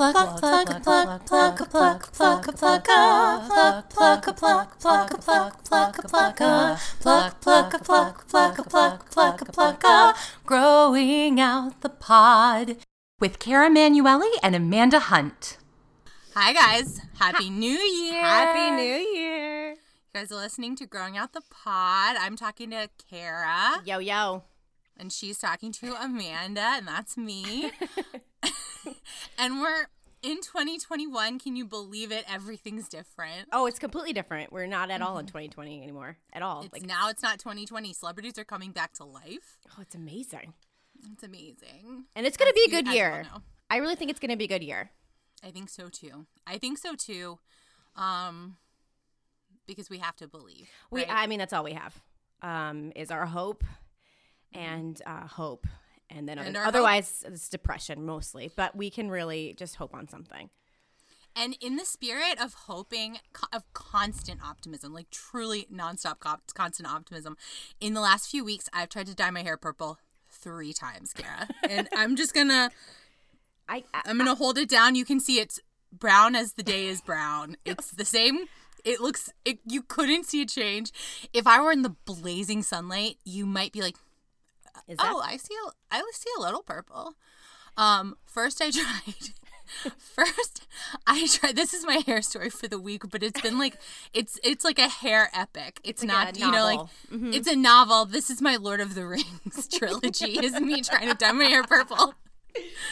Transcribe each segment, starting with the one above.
pluck pluck pluck a pluck pluck a pluck pluck a pluck pluck pluck pluck a pluck pluck a pluck pluck a pluck a pluck pluck pluck a pluck pluck a pluck pluck a pluck a pluck growing out the pod with Cara Manueli and Amanda Hunt. Hi guys, happy New Year! Happy New Year. You guys are listening to Growing Out the Pod. I'm talking to Cara, Yo, yo. and she's talking to Amanda, and that's me. and we're in 2021. Can you believe it? Everything's different. Oh, it's completely different. We're not at all in 2020 anymore. At all. It's like, now it's not 2020. Celebrities are coming back to life. oh, it's amazing. It's amazing. And it's going to be a good year. I really think it's going to be a good year. I think so too. I think so too. Um, because we have to believe. We, right? I mean, that's all we have. Um, is our hope and uh, hope, and then And other- our hope. otherwise it's depression mostly. But we can really just hope on something. And in the spirit of hoping, of constant optimism, like truly nonstop co- constant optimism, in the last few weeks, I've tried to dye my hair purple three times, Kara. and I'm just gonna, I, I I'm gonna hold it down. You can see it's brown as the day is brown. It's the same. It looks, it, you couldn't see a change. If I were in the blazing sunlight, you might be like, is that oh, I see, a, I see a little purple. Um, first I tried. First, I tried. This is my hair story for the week, but it's been like it's it's like a hair epic. It's, like not you know like. Mm-hmm. it's a novel. This is my Lord of the Rings trilogy. is me trying to dye my hair purple.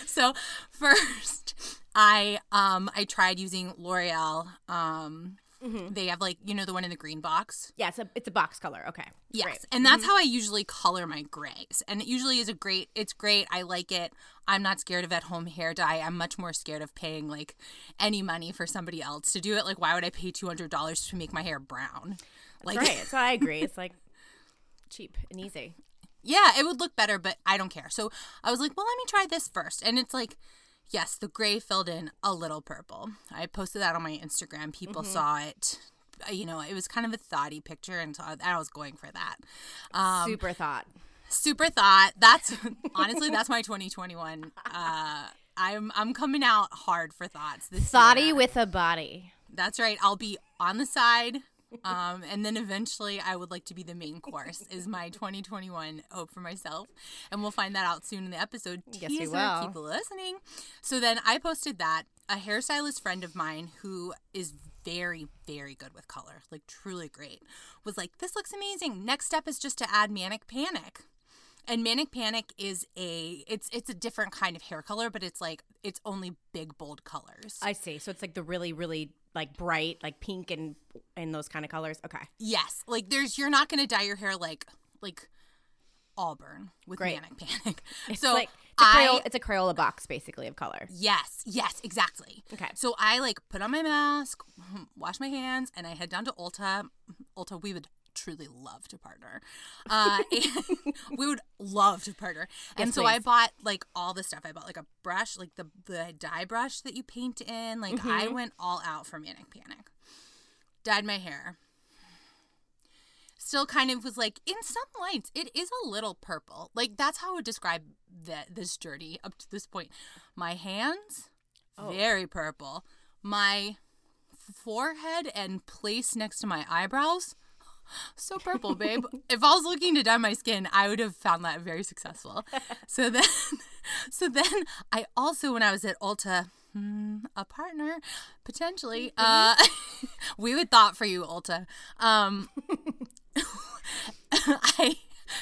So first, I um I tried using L'Oreal. Um, Mm-hmm. they have like you know the one in the green box. yeah, it's a it's a box color. Okay. Yes, Great. and that's how I usually color my grays. And it usually is a great. It's great. I like it. I'm not scared of at home hair dye. I'm much more scared of paying like any money for somebody else to do it. Like, why would I pay two hundred dollars to make my hair brown? Like, right. So I agree. It's like cheap and easy. yeah, it would look better, but I don't care. So I was like, well, let me try this first. And it's like, yes, the gray filled in a little purple. I posted that on my Instagram. People saw it. Uh, You know, it was kind of a thoughty picture, and so I, I was going for that. Um, Super thought. super thought that's honestly that's my 2021 uh i'm i'm coming out hard for thoughts this Thoughty year. with a body. that's right i'll be on the side um and then eventually i would like to be the main course is my 2021 hope for myself. And we'll find that out soon in the episode. Yes, we will. keep listening. So then i posted that. A hairstylist friend of mine who is very very good with color like truly great was like this looks amazing. Next step is just to add manic panic and manic panic is a it's it's a different kind of hair color but it's like it's only big bold colors I see. So it's like the really, really like bright, like pink and and those kind of colors. Okay. yes like there's you're not gonna dye your hair like like auburn with Great. manic panic It's so like it's a, I, Crayola, it's a Crayola box basically of color. yes yes exactly Okay. so i like put on my mask wash my hands and i head down to ulta ulta we would truly love to partner. Uh and we would love to partner. And Yes, so i bought like all the stuff. I bought like a brush like the the dye brush that you paint in. Like i Mm-hmm. went all out for manic panic. Dyed my hair. Still kind of was like in some lights it is a little purple. Like that's how i would describe that this journey up to this point. My hands Oh. very purple. My forehead and place next to my eyebrows so purple babe if i was looking to dye my skin i would have found that very successful so then so then i also when i was at ulta hmm, a partner potentially uh we would thought for you ulta um I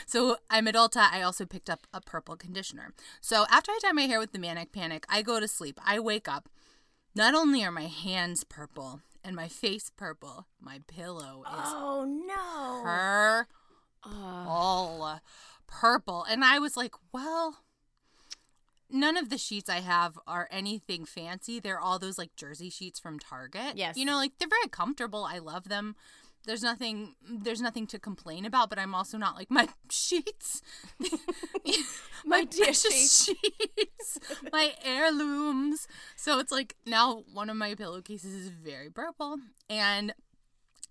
so I'm at Ulta. I also picked up a purple conditioner. So after I dye my hair with the manic panic, I go to sleep. I wake up. Not only are my hands purple and my face purple, my pillow is Oh no. purple, purple. And I was like, well, none of the sheets I have are anything fancy. They're all those like jersey sheets from Target. Yes. You know, like they're very comfortable. I love them. There's nothing there's nothing to complain about, but I'm also not like my sheets. My dear precious sheets. my heirlooms. So it's like now one of my pillowcases is very purple. And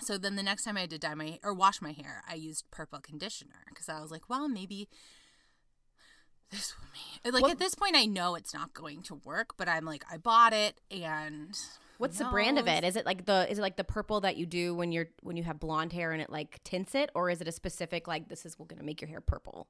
so then the next time I did dye my or wash my hair, I used purple conditioner because I was like, well, maybe this with me. Like at this point, I know it's not going to work, but I'm like, I bought it, and What's who the brand of it? Is it like the is it like the purple that you do when you're when you have blonde hair and it like tints it, or is it a specific like this is gonna make your hair purple?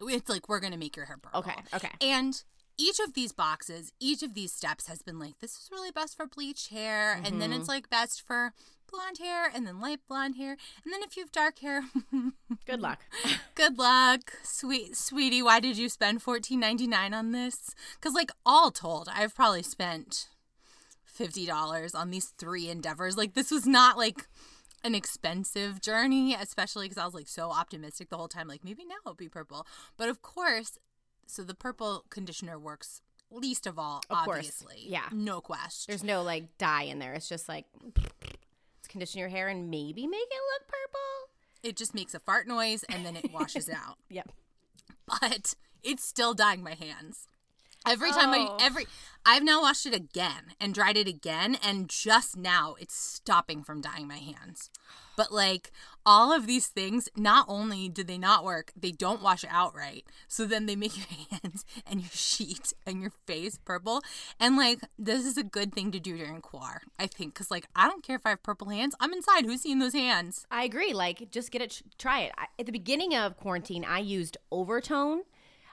It's like we're gonna make your hair purple. Okay, okay. And each of these boxes, each of these steps has been like, this is really best for bleach hair, and then Mm-hmm. it's like best for blonde hair, and then light blonde hair, and then if you have dark hair, Good luck. good luck, sweet sweetie. Why did you spend fourteen ninety nine on this? Because like all told, I've probably spent fifty dollars on these three endeavors. Like this was not like an expensive journey, especially because I was like so optimistic the whole time. Like maybe now it'll be purple, but of course, so the purple conditioner works least of all. Of course. obviously, Yeah. no question. There's no like dye in there. It's just like let's condition your hair and maybe make it look purple. it just makes a fart noise and then it washes out. Yep. but it's still dyeing my hands. Every time Oh. I every I've now washed it again and dried it again and just now it's stopping from dyeing my hands. But like all of these things, not only do they not work, they don't wash out right. So then they make your hands and your sheet and your face purple. And like this is a good thing to do during quar, I think, because like I don't care if I have purple hands. I'm inside. Who's seeing those hands? I agree. Like, just get it, try it. I, at the beginning of quarantine, I used Overtone.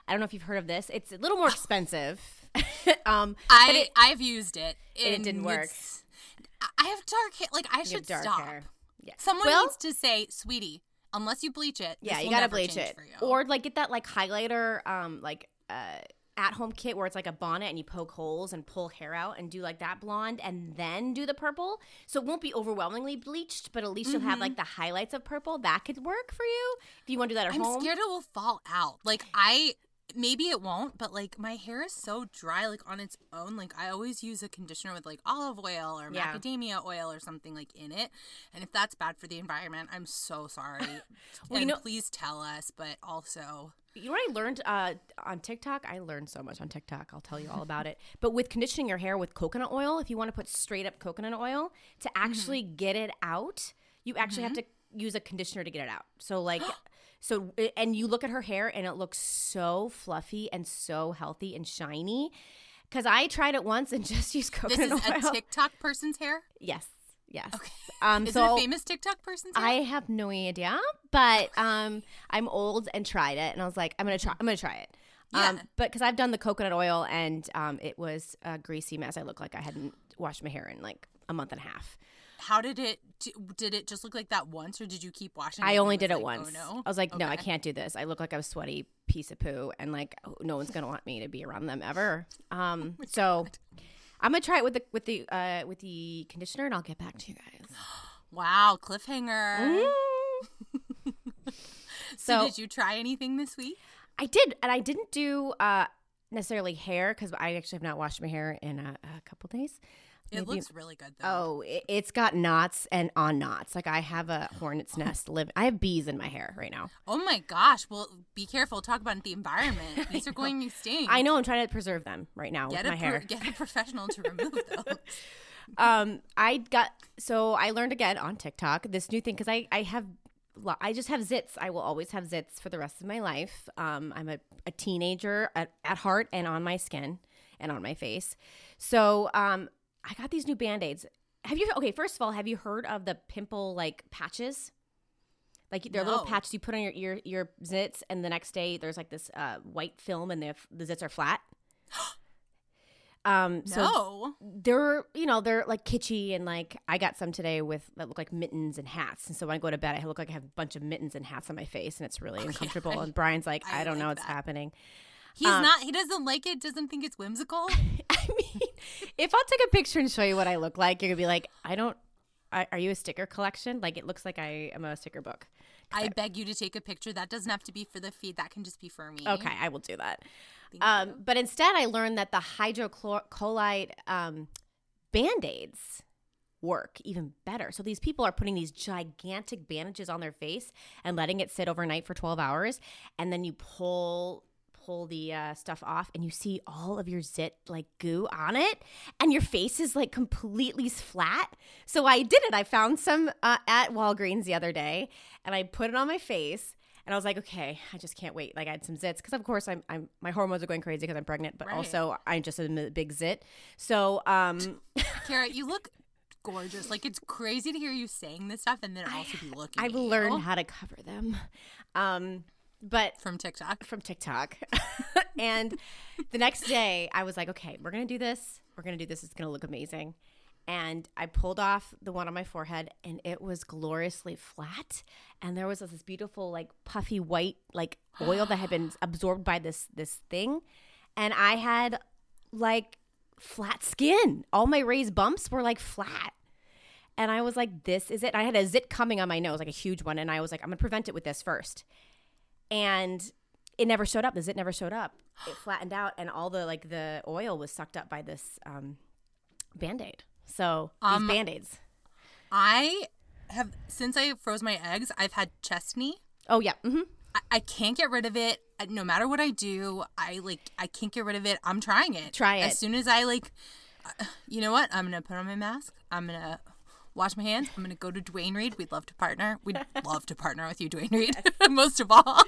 I don't know if you've heard of this. It's a little more expensive. um, I it, I've used it. it didn't work. I- have dark hair. Like I you should dark stop. hair. Yeah. Someone Well- needs to say, "Sweetie, unless you bleach it, Yeah, you gotta bleach it, or like get that like highlighter, um, like uh, at home kit where it's like a bonnet and you poke holes and pull hair out and do like that blonde and then do the purple. So it won't be overwhelmingly bleached, but at least you'll have like the highlights of purple. That could work for you if you want to do that at home. I'm scared it will fall out. Like I. Maybe it won't, but like my hair is so dry, like on its own. Like I always use a conditioner with like olive oil or Yeah. macadamia oil or something like in it. And if that's bad for the environment, I'm so sorry. Well, you know- please tell us. But also, You know what I learned uh, on TikTok? I learned so much on TikTok. I'll tell you all about it. But with conditioning your hair with coconut oil, if you want to put straight up coconut oil to actually get it out, you actually have to use a conditioner to get it out. So like, so and you look at her hair and it looks so fluffy and so healthy and shiny. Because I tried it once and just used coconut oil. this is oil. a TikTok person's hair. yes, yes. Um, Is so it a famous TikTok person's hair? I have no idea, but um, I'm old and tried it, and I was like, I'm gonna try. I'm gonna try it. Um, Yeah. but because I've done the coconut oil, and um, it was a greasy mess. I looked like I hadn't washed my hair in like a month and a half. How did it? Did it just look like that once, or did you keep washing? I only did it like, once. Oh no! I was like, no, I can't do this. I look like a sweaty piece of poo, and like no one's gonna want me to be around them ever. Um, Oh so I'm gonna try it with the with the uh, with the conditioner, and I'll get back to you guys. Wow, cliffhanger. Mm. So, So- did you try anything this week? I did, and I didn't do uh, necessarily hair because I actually have not washed my hair in a, a couple days. It Maybe- looks really good though. Oh, it, it's got knots and on knots. Like I have a hornet's nest live. I have bees in my hair right now. Oh my gosh! Well, be careful. Talk about the environment. These are going to sting. I know I'm trying to preserve them right now Get with my pro- hair. get a professional to remove those. um, I got so I learned again on TikTok this new thing because I I have I just have zits. I will always have zits for the rest of my life. Um, I'm a, a teenager at, at heart and on my skin and on my face. So um, I got these new band aids. Have you okay? First of all, have you heard of the pimple like patches? Like they're little patches you put on your your your zits, and the next day there's like this uh, white film, and the the zits are flat. Um, so no. they're you know they're like kitschy and like I got some today with that look like mittens and hats and so when I go to bed I look like I have a bunch of mittens and hats on my face and it's really uncomfortable and Brian's like I, I don't know like what's that. happening. He's Um, not. He doesn't like it. Doesn't think it's whimsical. I mean, if I'll take a picture and show you what I look like, you're gonna be like, I don't. I, are you a sticker collection? Like it looks like I am a sticker book. I beg you to take a picture. That doesn't have to be for the feed. That can just be for me. Okay, I will do that. Um, but instead, I learned that the hydrocolloid um, band aids work even better. So these people are putting these gigantic bandages on their face and letting it sit overnight for 12 hours. And then you pull pull the uh, stuff off and you see all of your zit like goo on it and your face is like completely flat so i did it i found some uh, at walgreens the other day and i put it on my face And I was like, okay, I just can't wait. Like I had some zits because of course I'm, I'm my hormones are going crazy because I'm pregnant, but Right. also I'm just a big zit. So um, Kara, you look gorgeous. Like it's crazy to hear you saying this stuff and then also be looking. I've at you learned how to cover them. Um, but from TikTok. from TikTok. and the next day, I was like, okay, we're going to do this. We're going to do this. It's going to look amazing. And I pulled off the one on my forehead, and it was gloriously flat. And there was this beautiful, like puffy white, like oil that had been absorbed by this this thing. And I had like flat skin. All my raised bumps were like flat. And I was like, this is it. I had a zit coming on my nose, like a huge one. And I was like, I'm going to prevent it with this first and it never showed up. The zit never showed up. It flattened out, and all the like the oil was sucked up by this um, band aid. So these Um, band aids. I have since I froze my eggs, I've had chest knee. Oh yeah, Mm-hmm. I, I can't get rid of it. No matter what I do, I like I can't get rid of it. I'm trying it. Try it. As soon as I like, uh, you know what? I'm gonna put on my mask. I'm gonna wash my hands. I'm gonna go to Duane Reade. We'd love to partner. We'd love to partner with you, Duane Reade. Most of all,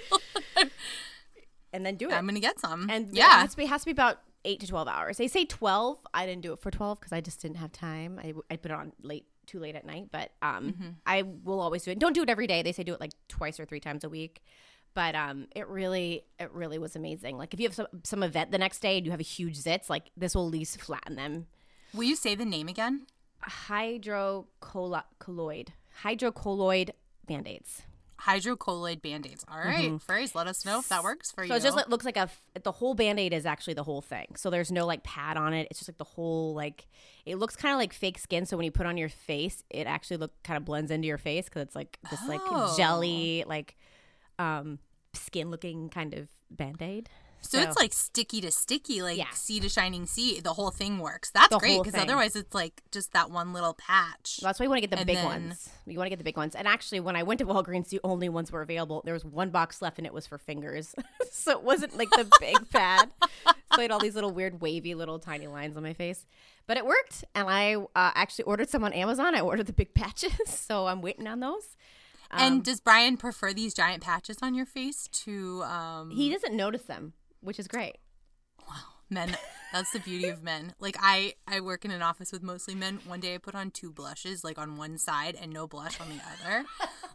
and then do it. I'm gonna get some. and yeah, it has, to be, it has to be about eight to twelve hours. They say twelve. I didn't do it for twelve because I just didn't have time. I, I put it on late, too late at night. But um, Mm-hmm. I will always do it. Don't do it every day. They say do it like twice or three times a week. But um, it really, it really was amazing. Like if you have some some event the next day and you have a huge zits, like this will at least flatten them. Will you say the name again? Hydrocolloid hydrocolloid band-aids. Hydrocolloid band-aids. All right, Furries, let us know if that works for Mm-hmm. so it just looks like a the whole band-aid is actually the whole thing. So there's no like pad on it. It's just like the whole like it looks kind of like fake skin. So when you put on your face it actually look kind of blends into your face because it's like this like Oh. jelly like um skin looking kind of band-aid So, it's like sticky to sticky, like Yeah. sea to shining sea. The whole thing works. That's The great because otherwise it's like just that one little patch. That's why you want to get the And big then- ones. You want to get the big ones. And actually, when I went to Walgreens, the only ones were available. There was one box left, and it was for fingers, so it wasn't like the big pad. So I had all these little weird, wavy, little tiny lines on my face. But it worked, and I uh, actually ordered some on Amazon. I ordered the big patches, so I'm waiting on those. and Um, does Brian prefer these giant patches on your face to um, He doesn't notice them, which is great. Wow. Men? That's the beauty of men. Like I, I work in an office with mostly men. One day I put on two blushes, like on one side and no blush on the other.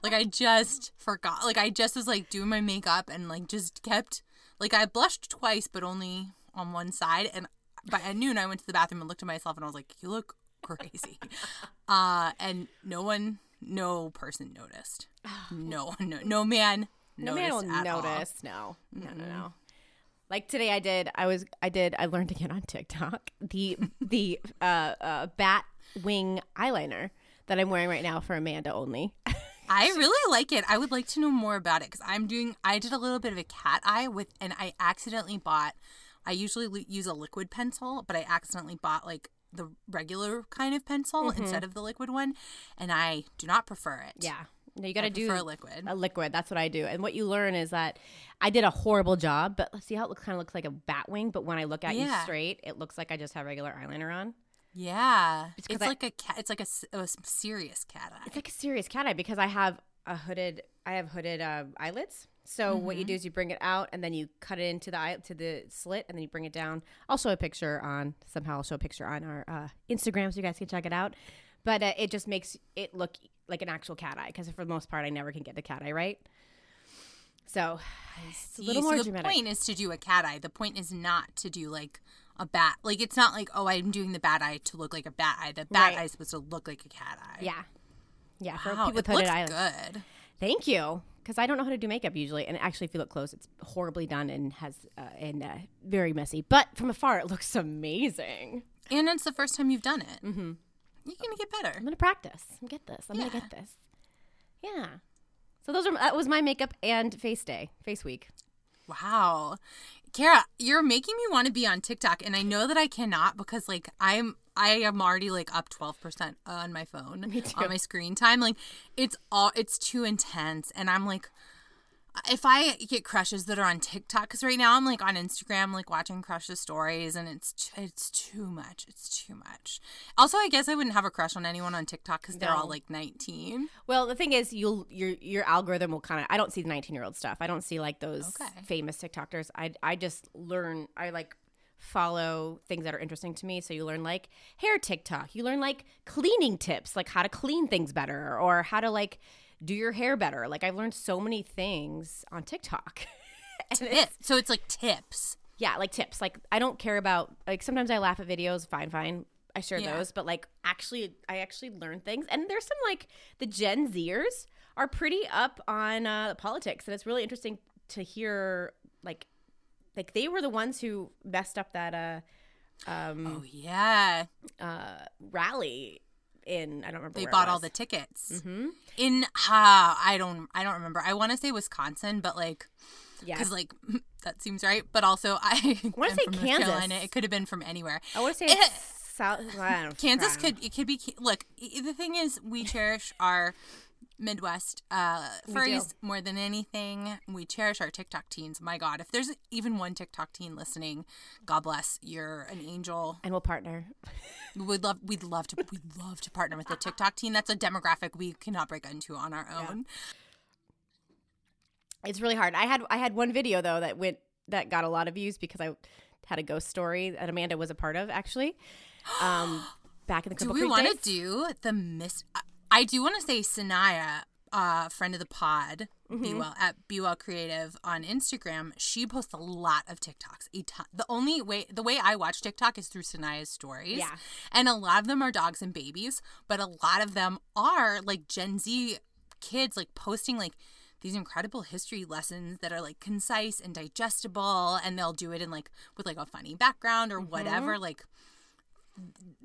like I just forgot. Like I just was like doing my makeup and like just kept like I blushed twice, but only on one side. And by at noon I went to the bathroom and looked at myself and I was like, "You look crazy." uh, and no one, no person noticed. No, no, no man. No man will noticed all. notice. No, no, no, no. Like today, I did. I was. I did. I learned again on TikTok the the uh, uh, bat wing eyeliner that I'm wearing right now for Amanda only. I really like it. I would like to know more about it because I'm doing. I did a little bit of a cat eye with, and I accidentally bought. I usually li- use a liquid pencil, but I accidentally bought like the regular kind of pencil instead of the liquid one, and I do not prefer it. yeah. No, you got to do a liquid. a liquid. That's what I do. And what you learn is that I did a horrible job, but let's see how it kind of looks like a bat wing. But when I look at you straight, it looks like I just have regular eyeliner on. Yeah, it's I- like a cat. It's like a serious cat eye. It's like a serious cat eye because I have a hooded. I have hooded uh, eyelids. So what Mm-hmm. you do is you bring it out and then you cut it into the eye to the slit and then you bring it down. I'll show a picture on somehow. I'll show a picture on our uh, Instagram so you guys can check it out. But uh, it just makes it look like an actual cat eye because for the most part I never can get the cat eye right. So it's a little See, more so the dramatic. point is to do a cat eye. The point is not to do like a bat. Like it's not like oh I'm doing the bat eye to look like a bat eye. The bat Right. eye is supposed to look like a cat eye. yeah, yeah. For Wow, people with it hooded eyelids. good. Thank you. Because I don't know how to do makeup usually, and actually, if you look close, it's horribly done and has uh, and uh, very messy. But from afar, it looks amazing. And it's the first time you've done it. Mm-hmm. You're gonna get better. I'm gonna practice. I'm gonna get this. I'm gonna get this. Yeah. So those are that was my makeup and face day, face week. Wow. Kara, you're making me want to be on TikTok and I know that I cannot because like I'm I am already like up 12% on my phone on my screen time. Like it's all it's too intense and I'm like if I get crushes that are on TikTok, because right now I'm like on Instagram, like watching crushes stories, and it's it's too much. It's too much. Also, I guess I wouldn't have a crush on anyone on TikTok because they're No. all like 19. Well, the thing is, you'll your your algorithm will kind of. I don't see the nineteen year old stuff. I don't see like those Okay. famous TikTokers. I I just learn. I like follow things that are interesting to me. So you learn like hair TikTok. You learn like cleaning tips, like how to clean things better, or how to like do your hair better. Like I've learned so many things on TikTok. Tip. So it's like tips. yeah, like tips. Like I don't care about like sometimes I laugh at videos, fine, fine. I share Yeah. those, but like actually I actually learn things. And there's some like the Gen Zers are pretty up on uh politics and it's really interesting to hear like like they were the ones who messed up that uh um Oh yeah, uh rally in I don't remember they it bought all the tickets Mhm. in. Ha, I don't. I don't remember. I want to say Wisconsin, but like. yeah. because like that seems right. But also, I wanna say from North Kansas. Carolina. It could have been from anywhere. I want to say Eh. it's South I don't Kansas could it could be look. The thing is, we cherish our Midwest uh, furries more than anything. We cherish our TikTok teens. My God, if there's even one TikTok teen listening, God bless. You're an angel. and we'll partner. We'd love we'd love to we'd love to partner with a TikTok teen. That's a demographic we cannot break into on our own. It's really hard. I had I had one video though that went that got a lot of views because I had a ghost story that Amanda was a part of actually. Um, back in the Do we want to do the miss? I- do want to say Sanaya, uh, friend of the pod, Mm-hmm. Be Well at Be Well Creative on Instagram. She posts a lot of TikToks. A ton. The only way, the way I watch TikTok is through Sanaya's stories. Yeah. and a lot of them are dogs and babies, but a lot of them are like Gen Z kids, like posting like these incredible history lessons that are like concise and digestible, and they'll do it in like with like a funny background or whatever. Like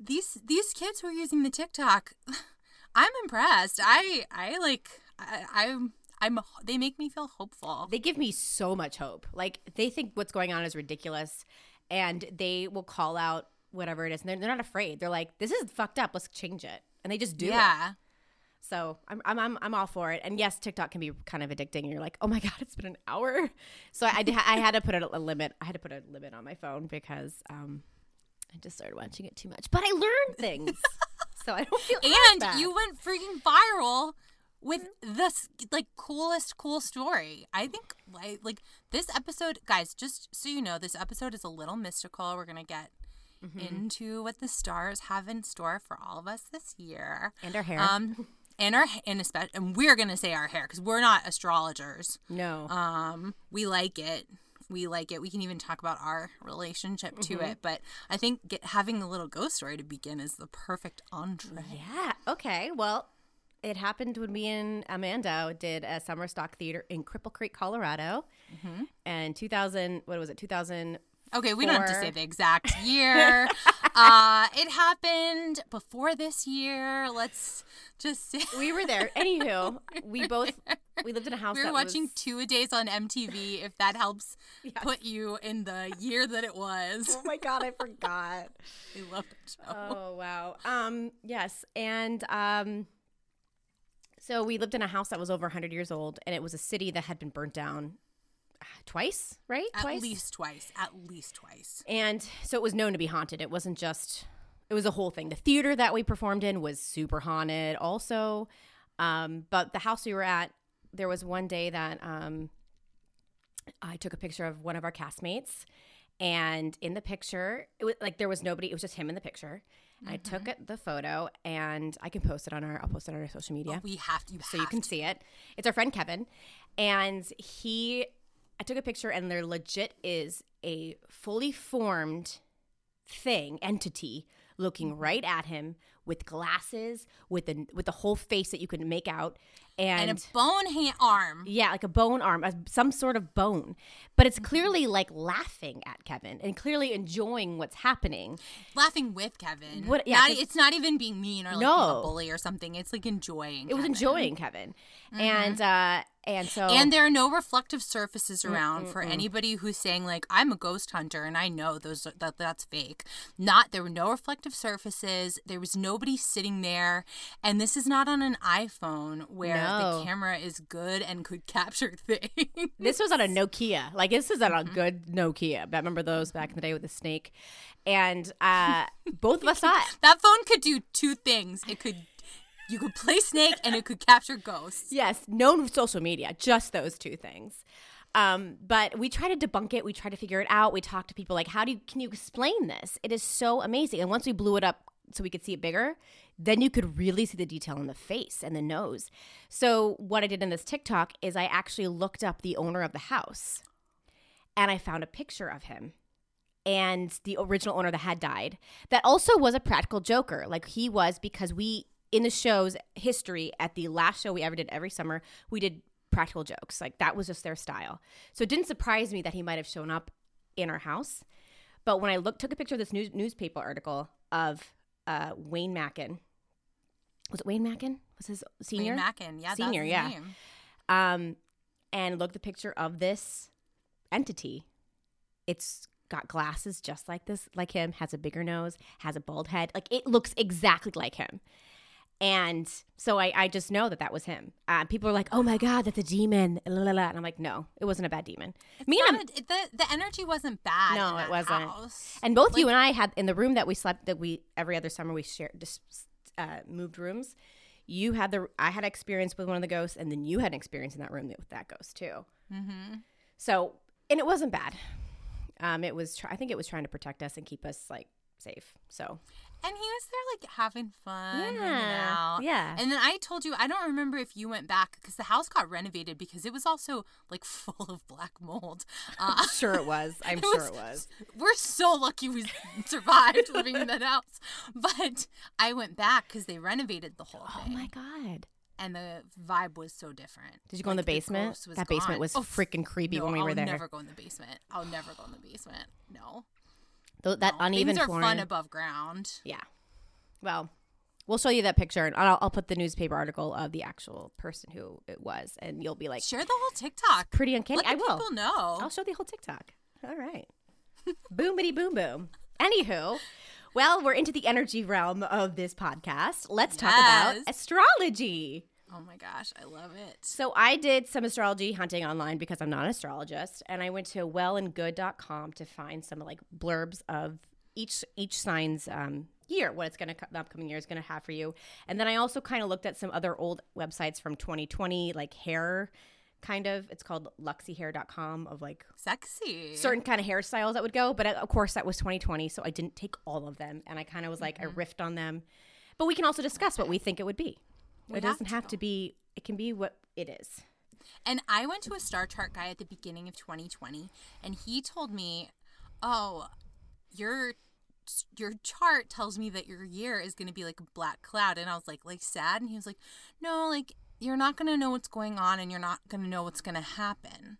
these these kids who are using the TikTok, I'm impressed. I I like I, I'm I'm they make me feel hopeful. They give me so much hope. Like they think what's going on is ridiculous, and they will call out whatever it is, and they're, they're not afraid. They're like, "This is fucked up. Let's change it," and they just do it. yeah. So I'm, I'm I'm I'm all for it. And yes, TikTok can be kind of addicting. You're like, oh my god, it's been an hour. So I, did- I had to put a, a limit. I had to put a limit on my phone because um, I just started watching it too much. But I learned things, so I don't feel And you went freaking viral with this like coolest cool story. I think like like this episode, guys. Just so you know, this episode is a little mystical. We're gonna get Mm-hmm. into what the stars have in store for all of us this year. and our hair. Um, and our and especially, and we're gonna say our hair because we're not astrologers. no, Um, we like it. We like it. We can even talk about our relationship to Mm-hmm. it. But I think get, having a little ghost story to begin is the perfect entree. yeah. Okay. Well, it happened when me and Amanda did a summer stock theater in Cripple Creek, Colorado, Mm-hmm. and 2000. What was it? 2000. Okay, we don't have to say the exact year. uh, it happened before this year. Let's just say We were there. Anywho, we both we lived in a house. we were that watching was- two a days on MTV. If that helps put you in the year that it was, Oh my god, I forgot. we love the show. Oh wow. Um yes, and um so we lived in a house that was over 100 years old and it was a city that had been burnt down twice, right? At twice. least twice. At least twice. And so it was known to be haunted. It wasn't just it was a whole thing. The theater that we performed in was super haunted also. Um but the house we were at there was one day that um I took a picture of one of our castmates and in the picture it was like there was nobody it was just him in the picture and i took it, the photo and i can post it on our i'll post it on our social media We have to. You so you can to. see it it's our friend kevin and he i took a picture and there legit is a fully formed thing entity looking Mm-hmm. right at him with glasses with the with the whole face that you can make out and, And a bone hand arm. yeah, like a bone arm, a, some sort of bone. But Mm-hmm. it's clearly like laughing at Kevin and clearly enjoying what's happening. laughing with Kevin. What- yeah, Not- it's not even being mean or like No. being a bully or something. It's like enjoying. It was enjoying Kevin. Mm-hmm. And uh And so And there are no reflective surfaces around for anybody who's saying like I'm a ghost hunter and I know those that that's fake. Not there were no reflective surfaces. There was nobody sitting there, and this is not on an iPhone where No. The camera is good and could capture things. This was on a Nokia. Like this is on Mm-hmm. a good Nokia. I remember those back in the day with the snake. And uh, both of us it. that phone could do two things. It could you could play Snake and it could capture ghosts. Yes, no social media, just those two things. Um, but we try to debunk it. We try to figure it out. We talk to people like, how do you, can you explain this? It is so amazing. And once we blew it up so we could see it bigger, then you could really see the detail in the face and the nose. So what I did in this TikTok is I actually looked up the owner of the house and I found a picture of him. And the original owner that had died, that also was a practical joker. Like he was because we in the show's history at the last show we ever did every summer, we did practical jokes. Like that was just their style. So it didn't surprise me that he might have shown up in our house. But when I looked, took a picture of this news, newspaper article of uh, Wayne Mackin, was it Wayne Mackin? Was his senior? Wayne Mackin, yeah, Senior, yeah. name. um, and looked the picture of this entity. It's got glasses just like this, like him, has a bigger nose, has a bald head. Like it looks exactly like him. And so I, I just know that that was him. Uh, people are like, "Oh my god, that's a demon!" La, la, la. And I'm like, "No, it wasn't a bad demon." Me and a- the the energy wasn't bad. No, it wasn't. house. And both you and I had in the room that we slept that we every other summer we shared just uh, moved rooms. You had the I had experience with one of the ghosts, and then you had an experience in that room with that ghost too. Mm-hmm. So and it wasn't bad. Um, it was try- I think it was trying to protect us and keep us like safe. So And he was there like having fun, Yeah, out. yeah. And then I told you I don't remember if you went back because the house got renovated because it was also like full of black mold. Uh, sure it was. I'm It sure was- it was. we're so lucky we survived living in that house. But I went back because they renovated the whole thing. Oh my god! and the vibe was so different. Did you go in the basement? was that basement was Oh, freaking creepy no, when we were there. I'll never go in the basement. I'll never go in the basement. No. Th- that No. uneven Things are fun above ground. Yeah. Well, we'll show you that picture, and I'll, I'll put the newspaper article of the actual person who it was, and you'll be like, Share the whole TikTok. pretty uncanny. Let I will. people know. I'll show the whole TikTok. All right. Boomity boom boom. Anywho, well, we're into the energy realm of this podcast. Let's talk about astrology. Oh my gosh, I love it. So I did some astrology hunting online because I'm not an astrologist, and I went to wellandgood.com to find some like blurbs of each each sign's um, year, what it's going to the upcoming year is going to have for you. And then I also kind of looked at some other old websites from 2020, like hair kind of. It's called luxyhair.com of like Sexy. certain kind of hairstyles that would go. But uh, of course, that was 2020, so I didn't take all of them, and I kind of was like I riffed on them. But we can also discuss what we think it would be. We it doesn't have to. to be. It can be what it is. And I went to a star chart guy at the beginning of 2020, and he told me, "Oh, your your chart tells me that your year is going to be like a black cloud." And I was like, "Like sad?" And he was like, "No, like you're not going to know what's going on, and you're not going to know what's going to happen."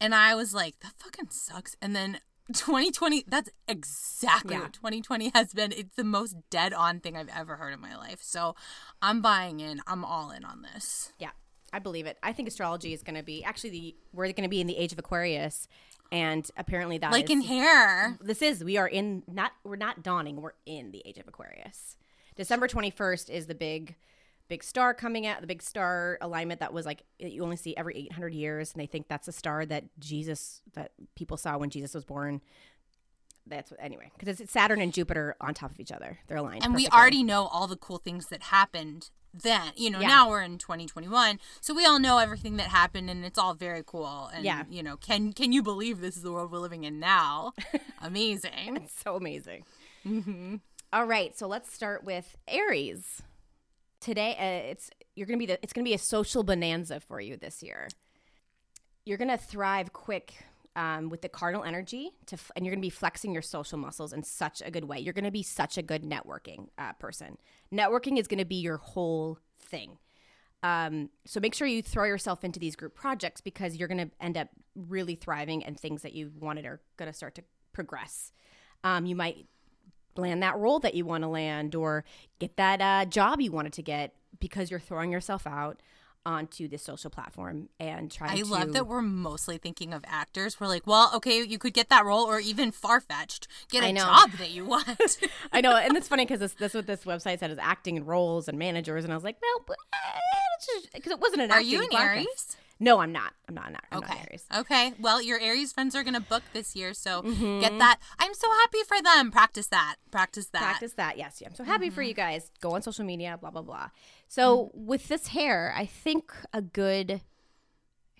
And I was like, "That fucking sucks." And then 2020 that's exactly Yeah. what 2020 has been it's the most dead on thing i've ever heard in my life so i'm buying in i'm all in on this Yeah, I believe it. I think astrology is going to be actually the we're going to be in the age of Aquarius, and apparently that like is- in hair this is we are in not we're not dawning we're in the age of Aquarius. December twenty first is the big big star coming out the big star alignment that was like you only see every 800 years and they think that's a star that jesus that people saw when jesus was born that's what anyway because it's saturn and jupiter on top of each other they're aligned and we already know all the cool things that happened then you know Yeah. now we're in 2021 so we all know everything that happened and it's all very cool and Yeah. you know can can you believe this is the world we're living in now amazing It's so amazing. Mm-hmm. All right, so let's start with Aries. Today, uh, it's you're gonna be the it's gonna be a social bonanza for you this year. You're gonna thrive quick um, with the cardinal energy, to f- and you're gonna be flexing your social muscles in such a good way. You're gonna be such a good networking uh, person. Networking is gonna be your whole thing. Um, so make sure you throw yourself into these group projects because you're going to end up really thriving and things that you wanted are going to start to progress. Um, you might land that role that you want to land or get that uh, job you wanted to get because you're throwing yourself out onto this social platform and trying I to love that we're mostly thinking of actors. We're like, well, okay, you could get that role, or even far fetched, get a job that you want. I know, and it's funny because this, that's what this website said is acting and roles and managers, and I was like, well, because it wasn't an. Are you an podcast. Aries? No, I'm not. I'm not. I'm not Okay. Aries. Okay. Well, your Aries friends are gonna book this year, so Mm-hmm. get that. I'm so happy for them. Practice that. Practice that. Practice that. Yes, yeah. I'm so happy Mm-hmm. for you guys. Go on social media. Blah blah blah. So with this hair, I think a good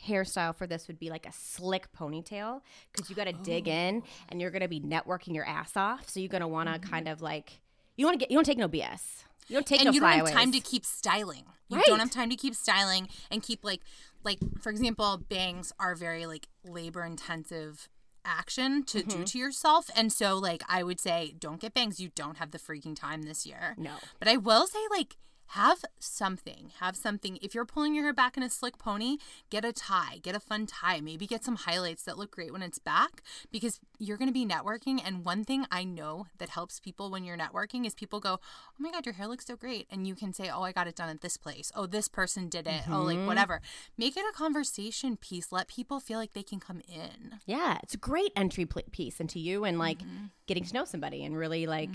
hairstyle for this would be like a slick ponytail because you got to dig in Oh. and you're gonna be networking your ass off. So you're gonna want to Mm-hmm. kind of like you want to get you don't take no BS. You don't take and no you don't have time to keep styling. You Right. don't have time to keep styling and keep like like for example, bangs are very like labor intensive action to Mm-hmm. do to yourself. And so like I would say don't get bangs. You don't have the freaking time this year. No. But I will say like have something. Have something. If you're pulling your hair back in a slick pony, get a tie. Get a fun tie. Maybe get some highlights that look great when it's back because you're going to be networking. And one thing I know that helps people when you're networking is people go, Oh my God, your hair looks so great. And you can say, Oh, I got it done at this place. Oh, this person did it. Oh, like whatever. Make it a conversation piece. Let people feel like they can come in. Yeah, it's a great entry pl- piece into you and like Mm-hmm. getting to know somebody and really like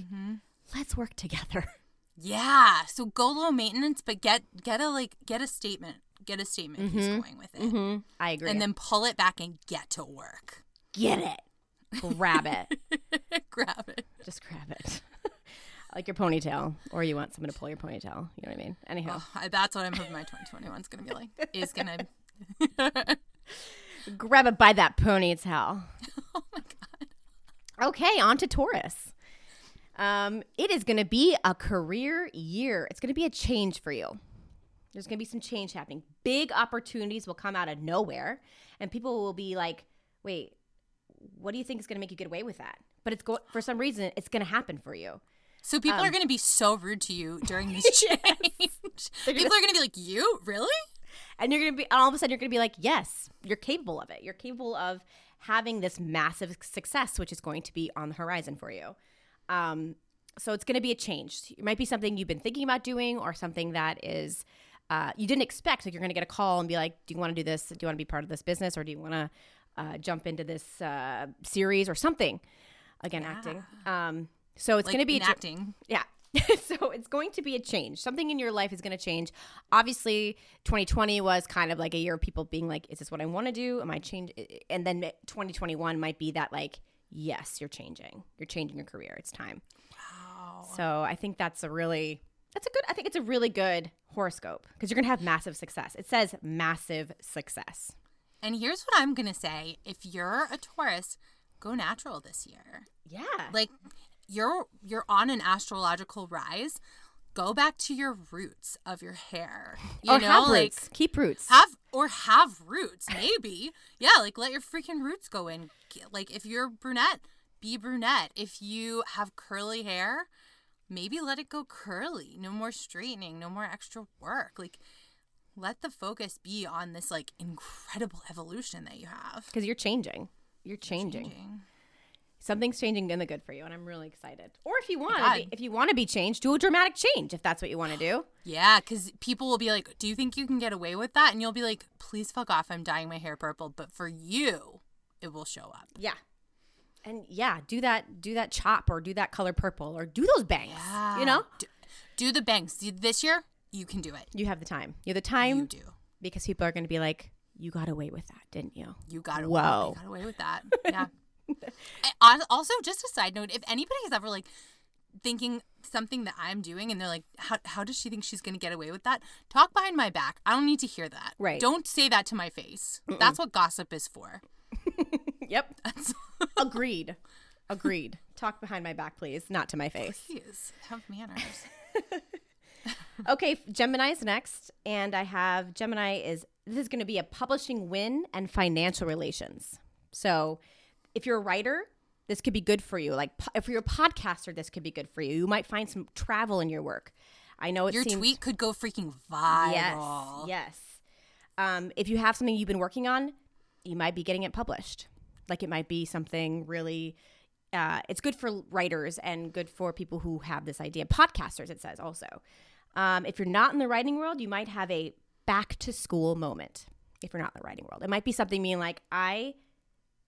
let's work together. Yeah. So go low maintenance, but get get a like get a statement. Get a statement piece going with it. Mm-hmm. I agree. and then pull it back and get to work. get it, grab it, Grab it. just grab it, like your ponytail, or you want someone to pull your ponytail. You know what I mean? Anyhow, Oh, that's what I'm hoping my 2021 is going to be like. Is going to. grab it by that ponytail. Oh my God. Okay, on to Taurus. Um, it is going to be a career year. It's going to be a change for you. There's going to be some change happening. Big opportunities will come out of nowhere, and people will be like, "Wait, what do you think is going to make you get away with that?" But it's go- for some reason it's going to happen for you. So people Um, are going to be so rude to you during this change. people are going to be like, "You really?" and you're gonna be all of a sudden you're gonna be like yes you're capable of it you're capable of having this massive success which is going to be on the horizon for you um, so it's gonna be a change it might be something you've been thinking about doing or something that is uh, you didn't expect like you're gonna get a call and be like do you want to do this do you want to be part of this business or do you want to uh, jump into this uh, series or something again acting um, so it's Like gonna be a acting. yeah. so it's going to be a change. Something in your life is going to change. Obviously, 2020 was kind of like a year of people being like, is this what I want to do? Am I change? And then 2021 might be that like, yes, you're changing. You're changing your career. It's time. Wow. So I think that's a really that's a good I think it's a really good horoscope because you're going to have massive success. It says massive success. And here's what I'm going to say: If you're a Taurus, go natural this year. Yeah. Like you're you're on an astrological rise. Go back to your roots of your hair. You or know, have like roots. Keep roots. have or have roots maybe yeah like let your freaking roots go in like if you're brunette be brunette if you have curly hair maybe let it go curly no more straightening no more extra work like let the focus be on this like incredible evolution that you have because you're changing. You're changing. Changing. Something's changing in the good for you and i'm really excited. Or if you want be, if you want to be changed do a dramatic change if that's what you want to do. Yeah because people will be like do you think you can get away with that? And you'll be like please fuck off i'm dyeing my hair purple. But for you it will show up. Yeah. And yeah do that do that chop or do that color purple or do those bangs you know? Do, do the bangs. This year you can do it. You have the time. You have the time You do. because people are going to be like you got away with that didn't you? You got away. Whoa. You got away with that. Yeah. I- also, just a side note: if anybody is ever like thinking something that I'm doing, and they're like, "How how does she think she's going to get away with that?" Talk behind my back. I don't need to hear that. Right. Don't say that to my face. That's what gossip is for. yep agreed agreed talk behind my back please not to my face please have manners. Okay, Gemini is next, and I have Gemini is this is going to be a publishing win and financial relations. So, if you're a writer, this could be good for you. Like if you're a podcaster, this could be good for you. You might find some travel in your work. I know it Your seems tweet could go freaking yes, viral. yes. Um, if you have something you've been working on, you might be getting it published. Like it might be something really. Uh, it's good for writers and good for people who have this idea. Podcasters, it says also. Um, if you're not in the writing world, you might have a back to school moment if you're not in the writing world. It might be something being like, I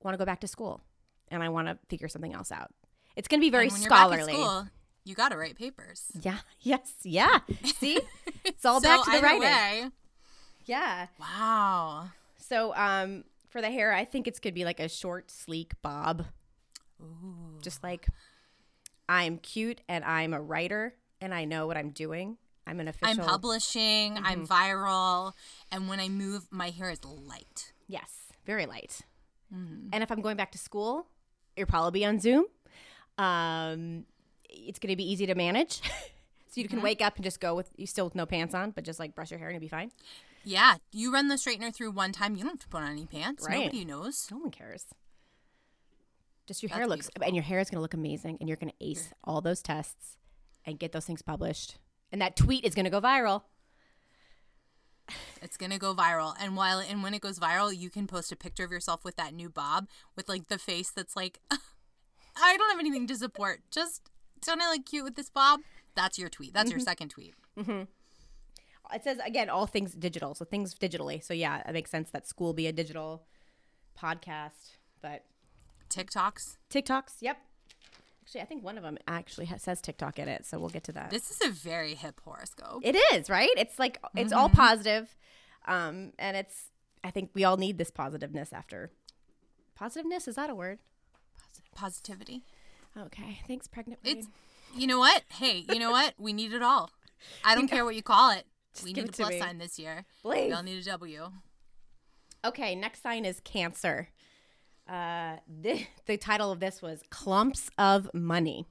want to go back to school and I want to figure something else out. It's going to be very And when you're back at scholarly. school, you got to write papers. Yeah. Yes. Yeah. See, it's all So back to the writing. way- Yeah. wow. So, um, for the hair, I think it's gonna be like a short, sleek bob. Ooh. Just like I'm cute and I'm a writer and I know what I'm doing. I'm an official. I'm publishing, Mm-hmm. I'm viral, and when I move, my hair is light. Yes, very light. Mm-hmm. And if I'm going back to school, you'll probably be on Zoom. Um, it's gonna be easy to manage. So you can Mm-hmm. wake up and just go with you still with no pants on, but just like brush your hair and you'll be fine. Yeah, you run the straightener through one time, you don't have to put on any pants. Right. Nobody knows. No one cares. Just your That's hair looks, beautiful. and your hair is going to look amazing, and you're going to ace all those tests and get those things published. And that tweet is going to go viral. It's gonna go viral, and while and when it goes viral, you can post a picture of yourself with that new bob with like the face that's like, I don't have anything to support. Just don't I look cute with this bob? That's your tweet. That's your mm-hmm. second tweet. Mm-hmm. It says again, all things digital, so things digitally. So yeah, it makes sense that school be a digital podcast, but TikToks. TikToks, yep. Actually, I think one of them actually has, says TikTok in it, so we'll get to that. This is a very hip horoscope. It is right. It's like it's all positive, um, and it's. I think we all need this positiveness after. Positiveness is that a word? Positivity. Okay, thanks, pregnant. brain. It's you know what? Hey, you know what? We need it all. I don't care what you call it. we need a plus me. sign this year. Please. We all need a W. Okay, next sign is Cancer. Uh, the, the title of this was Clumps of Money.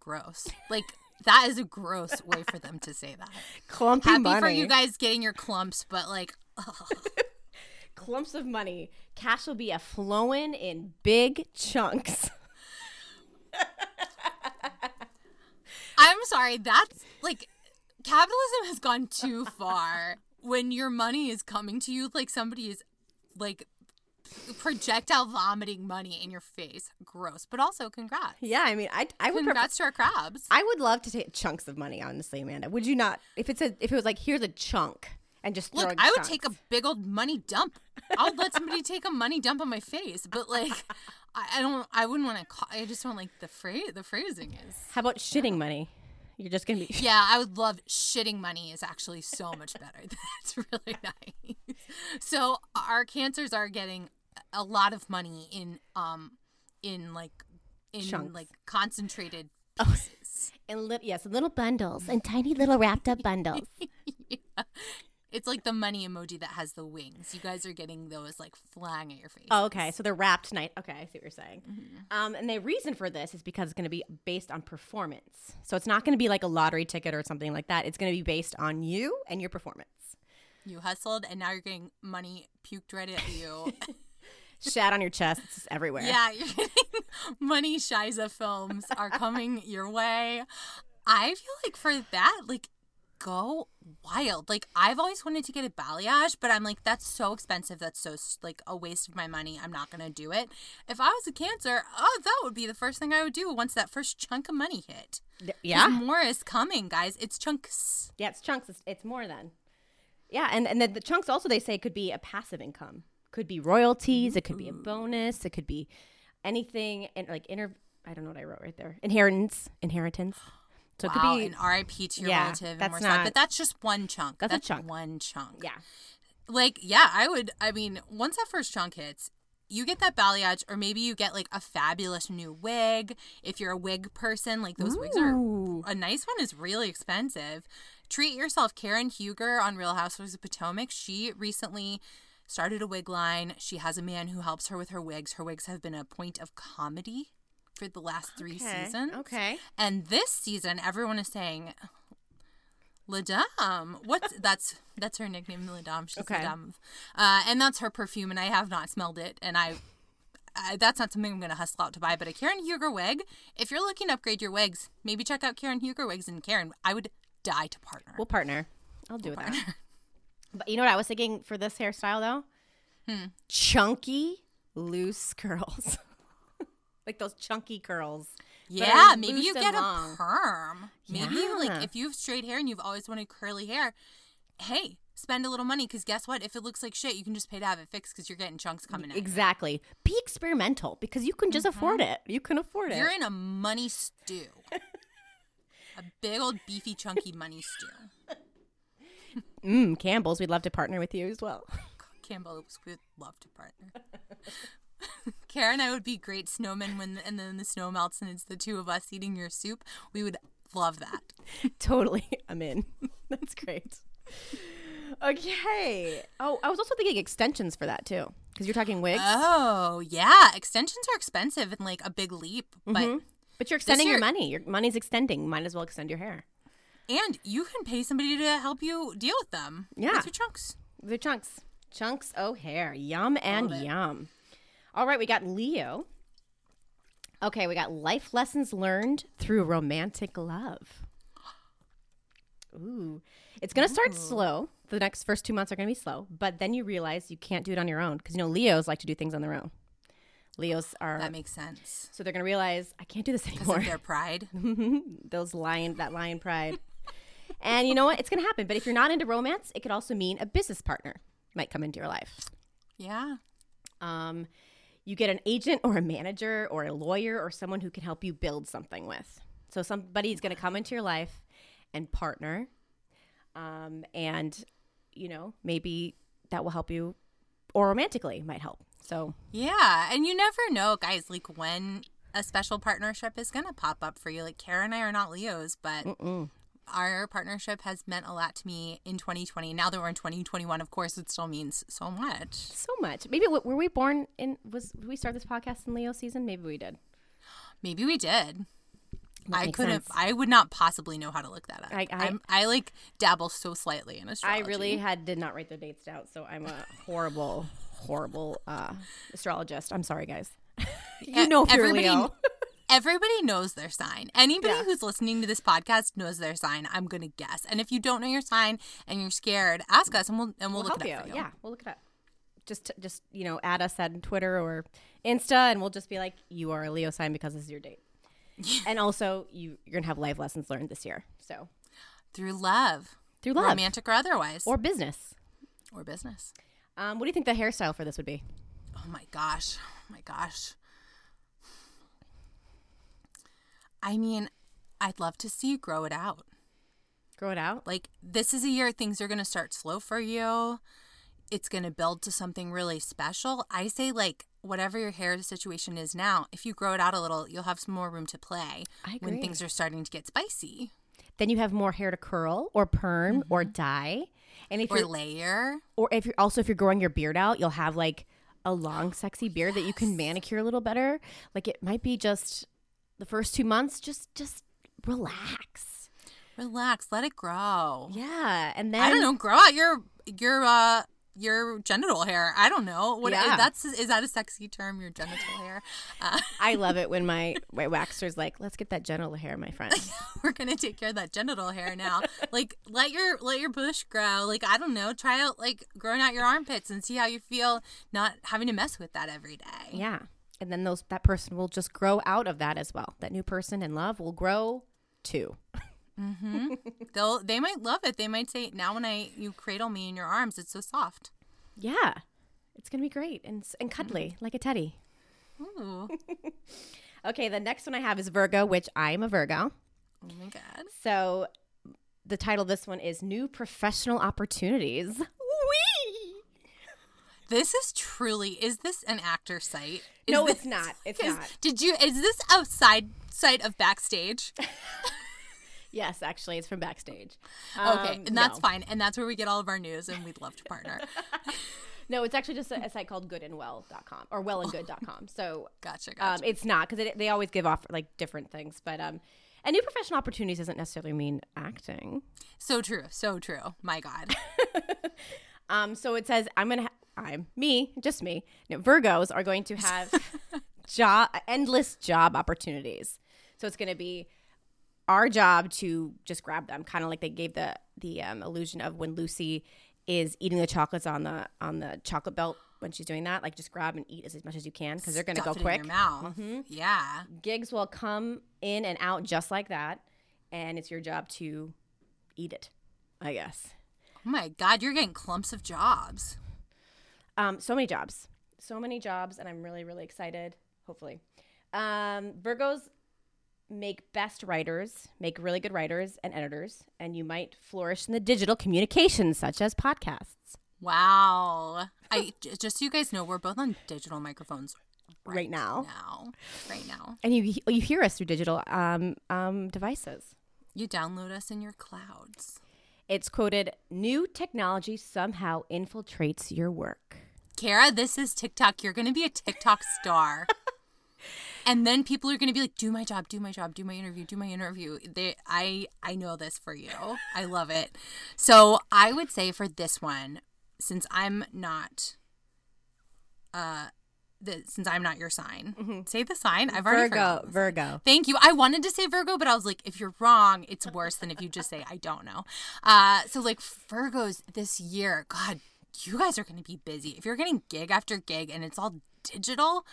Gross. Like that is a gross way for them to say that. Clumpy Happy money. for you guys getting your clumps, but like Clumps of money. Cash will be a flowing in big chunks. I'm sorry, that's like capitalism has gone too far when your money is coming to you like somebody is like projectile vomiting money in your face. Gross. But also congrats. Yeah, I mean, I I would prefer, Congrats to our crabs. I would love to take chunks of money. Honestly, Amanda, would you not? If it's a if it was like here's a chunk and just Look, I would chunks. take a big old money dump. I'll let somebody take a money dump on my face, but like, I, I don't. I wouldn't want to. Ca- I just don't like the phrase. The phrasing is. How about shitting money? You're just gonna be. Yeah, I would love shitting money is actually so much better. That's really nice. So our cancers are getting a lot of money in um in like in Chunks. like concentrated Oh. pieces. And li- yes, little bundles and tiny little wrapped up bundles. yeah. It's like the money emoji that has the wings. You guys are getting those like flying at your face. Oh, okay. So they're wrapped night. Okay, I see what you're saying. Mm-hmm. Um, and the reason for this is because it's going to be based on performance. So it's not going to be like a lottery ticket or something like that. It's going to be based on you and your performance. You hustled and now you're getting money puked right at you. Shat on your chest. It's just everywhere. yeah, you're getting money Shiza films are coming your way. I feel like for that, like go wild. Like I've always wanted to get a balayage, but I'm like that's so expensive. That's so like a waste of my money. I'm not gonna do it. If I was a cancer, oh, that would be the first thing I would do once that first chunk of money hit. Yeah. more is coming, guys. It's chunks. Yeah, it's chunks. It's, it's more than. Yeah, and and then the chunks also they say could be a passive income. Could be royalties. It could be a mm. bonus. It could be anything and like inter. I don't know what I wrote right there. Inheritance. Inheritance. So it could be. an RIP to your Yeah, relative. and that's sad. not- but that's just one chunk. That's a chunk. One chunk. yeah. like yeah i would i mean once that first chunk hits you get that balayage or maybe you get like a fabulous new wig if you're a wig person like those wigs are a nice one is really expensive treat yourself karen huger on real housewives of potomac she recently started a wig line she has a man who helps her with her wigs her wigs have been a point of comedy for the last three Okay, seasons okay. and this season everyone is saying La Dame. What's that's that's her nickname, La Dame. She's Okay. Uh, and that's her perfume, and I have not smelled it, and I, I that's not something I'm gonna hustle out to buy. But a Karen Huger wig, if you're looking to upgrade your wigs, maybe check out Karen Huger wigs. And Karen, I would die to partner. We'll partner. I'll do that. But you know what I was thinking for this hairstyle though? Hmm. Chunky, loose curls. like those chunky curls. yeah, maybe you get long. a perm. Maybe Yeah. like if you have straight hair and you've always wanted curly hair. hey, spend a little money because guess what? If it looks like shit, you can just pay to have it fixed because you're getting chunks coming in. Exactly. Be experimental because you can just afford it. You can afford it. Mm-hmm. You're in a money stew. a big old beefy chunky money stew. Mm, Campbell's. We'd love to partner with you as well. Campbell we would love to partner. Karen and I would be great snowmen when and then the snow melts and it's the two of us eating your soup. We would love that. totally. I'm in. That's great. Okay. Oh, I was also thinking extensions for that too. Because you're talking wigs. Oh yeah, extensions are expensive and like a big leap, but Mhm. But you're extending your year- money. Your money's extending. Might as well extend your hair. And you can pay somebody to help you deal with them. Yeah. with your chunks. The chunks. Chunks O'Hare. Yum and yum. All right, we got Leo. Okay, we got life lessons learned through romantic love. Ooh. It's going to start slow. The next first two months are going to be slow, but then you realize you can't do it on your own because, you know, Leos like to do things on their own. Leos are, That makes sense so they're going to realize, I can't do this anymore. of their pride. Those lion, that lion pride. And you know what? It's going to happen. But if you're not into romance, it could also mean a business partner might come into your life. Yeah. Um, you get an agent or a manager or a lawyer or someone who can help you build something with. So somebody's going to come into your life and partner, um, and you know maybe that will help you, or romantically might help. So Yeah, and you never know, guys, like when a special partnership is going to pop up for you. Like Kara and I are not Leos, but mm, our partnership has meant a lot to me in 2020. Now that we're in 2021, of course, it still means so much. so much. Maybe were we born in? Was did we start this podcast in Leo season? Maybe we did. Maybe we did. That I couldn't. I would not possibly know how to look that up. I- I, I- like dabble so slightly in astrology. I really had did not write the dates down, so I'm a horrible, horrible uh, astrologist. I'm sorry, guys. you know if you're everybody, Leo. Everybody knows their sign. Anybody Yeah. who's listening to this podcast knows their sign. I'm gonna guess. And if you don't know your sign and you're scared, ask us and we'll and we'll, we'll look help it you. up for you. Yeah, we'll look it up. Just, just you know, add us on Twitter or Insta, and we'll just be like, you are a Leo sign because this is your date. and also, you you're gonna have life lessons learned this year. So Through love, through love romantic or otherwise, or business. or business. Um, what do you think the hairstyle for this would be? Oh my gosh. Oh my gosh. I mean, I'd love to see you grow it out. Grow it out. Like, this is a year things are going to start slow for you. It's going to build to something really special. I say, like, whatever your hair situation is now, if you grow it out a little, you'll have some more room to play I when things are starting to get spicy Then you have more hair to curl or perm mm-hmm. or dye. And if or you're layer. or if you're also if you're growing your beard out, you'll have like a long, sexy beard that you can manicure a little better. Like it might be just the first two months, just just relax. Relax, let it grow. Yeah, and then I don't know, grow out your your uh your genital hair. I don't know. What Yeah. that's is that a sexy term? Your genital hair. Uh, I love it when my my waxer's like, "Let's get that genital hair, my friend." we're gonna take care of that genital hair now. like let your let your bush grow. Like I don't know, try out like growing out your armpits and see how you feel not having to mess with that every day. yeah, and then those that person will just grow out of that as well. That new person in love will grow too. Mm-hmm. They'll they might love it. They might say now when I you cradle me in your arms, it's so soft. Yeah, it's gonna be great and and cuddly mm-hmm. like a teddy. Ooh. Okay, the next one I have is Virgo, which I am a Virgo. Oh my god. So the title of this one is New Professional Opportunities. This is truly is this an actor site? Is No, this- it's not. It's 'cause not. Did you is this a side site of backstage? Yes, actually, it's from backstage. Okay, Um, and that's no. fine. And that's where we get all of our news and we'd love to partner. No, it's actually just a, a site called goodandwell.com or wellandgood.com. So Gotcha, um, it's not because they always give off like different things. But um, and new professional opportunities doesn't necessarily mean acting. so true, so true. My God. Um, so it says I'm gonna. Ha- I'm me, just me. No, Virgos are going to have job endless job opportunities. So it's going to be our job to just grab them, kind of like they gave the the um, illusion of when Lucy is eating the chocolates on the on the chocolate belt when she's doing that. Like just grab and eat as, as much as you can because they're going to go quick. In your mouth. Yeah. Gigs will come in and out just like that, and it's your job to eat it. I guess. Oh my God, you're getting clumps of jobs. Um, so many jobs, so many jobs, and I'm really, really excited. Hopefully, um, Virgos make best writers, make really good writers and editors, and you might flourish in the digital communications such as podcasts. Wow. I just so you guys know, we're both on digital microphones Right now. now. Right now. And you you hear us through digital um, um, devices. You download us in your clouds. It's quoted: "New technology somehow infiltrates your work." Kara, this is TikTok. You're going to be a TikTok star. and then people are going to be like, "Do my job, do my job, do my interview, do my interview." They I I know this for you. I love it. So, I would say for this one, since I'm not uh the, since I'm not your sign. Say the sign. I've already Virgo. Virgo. Thank you. I wanted to say Virgo, but I was like, if you're wrong, it's worse than if you just say I don't know. Uh, so like Virgos this year, God, you guys are going to be busy. If you're getting gig after gig and it's all digital,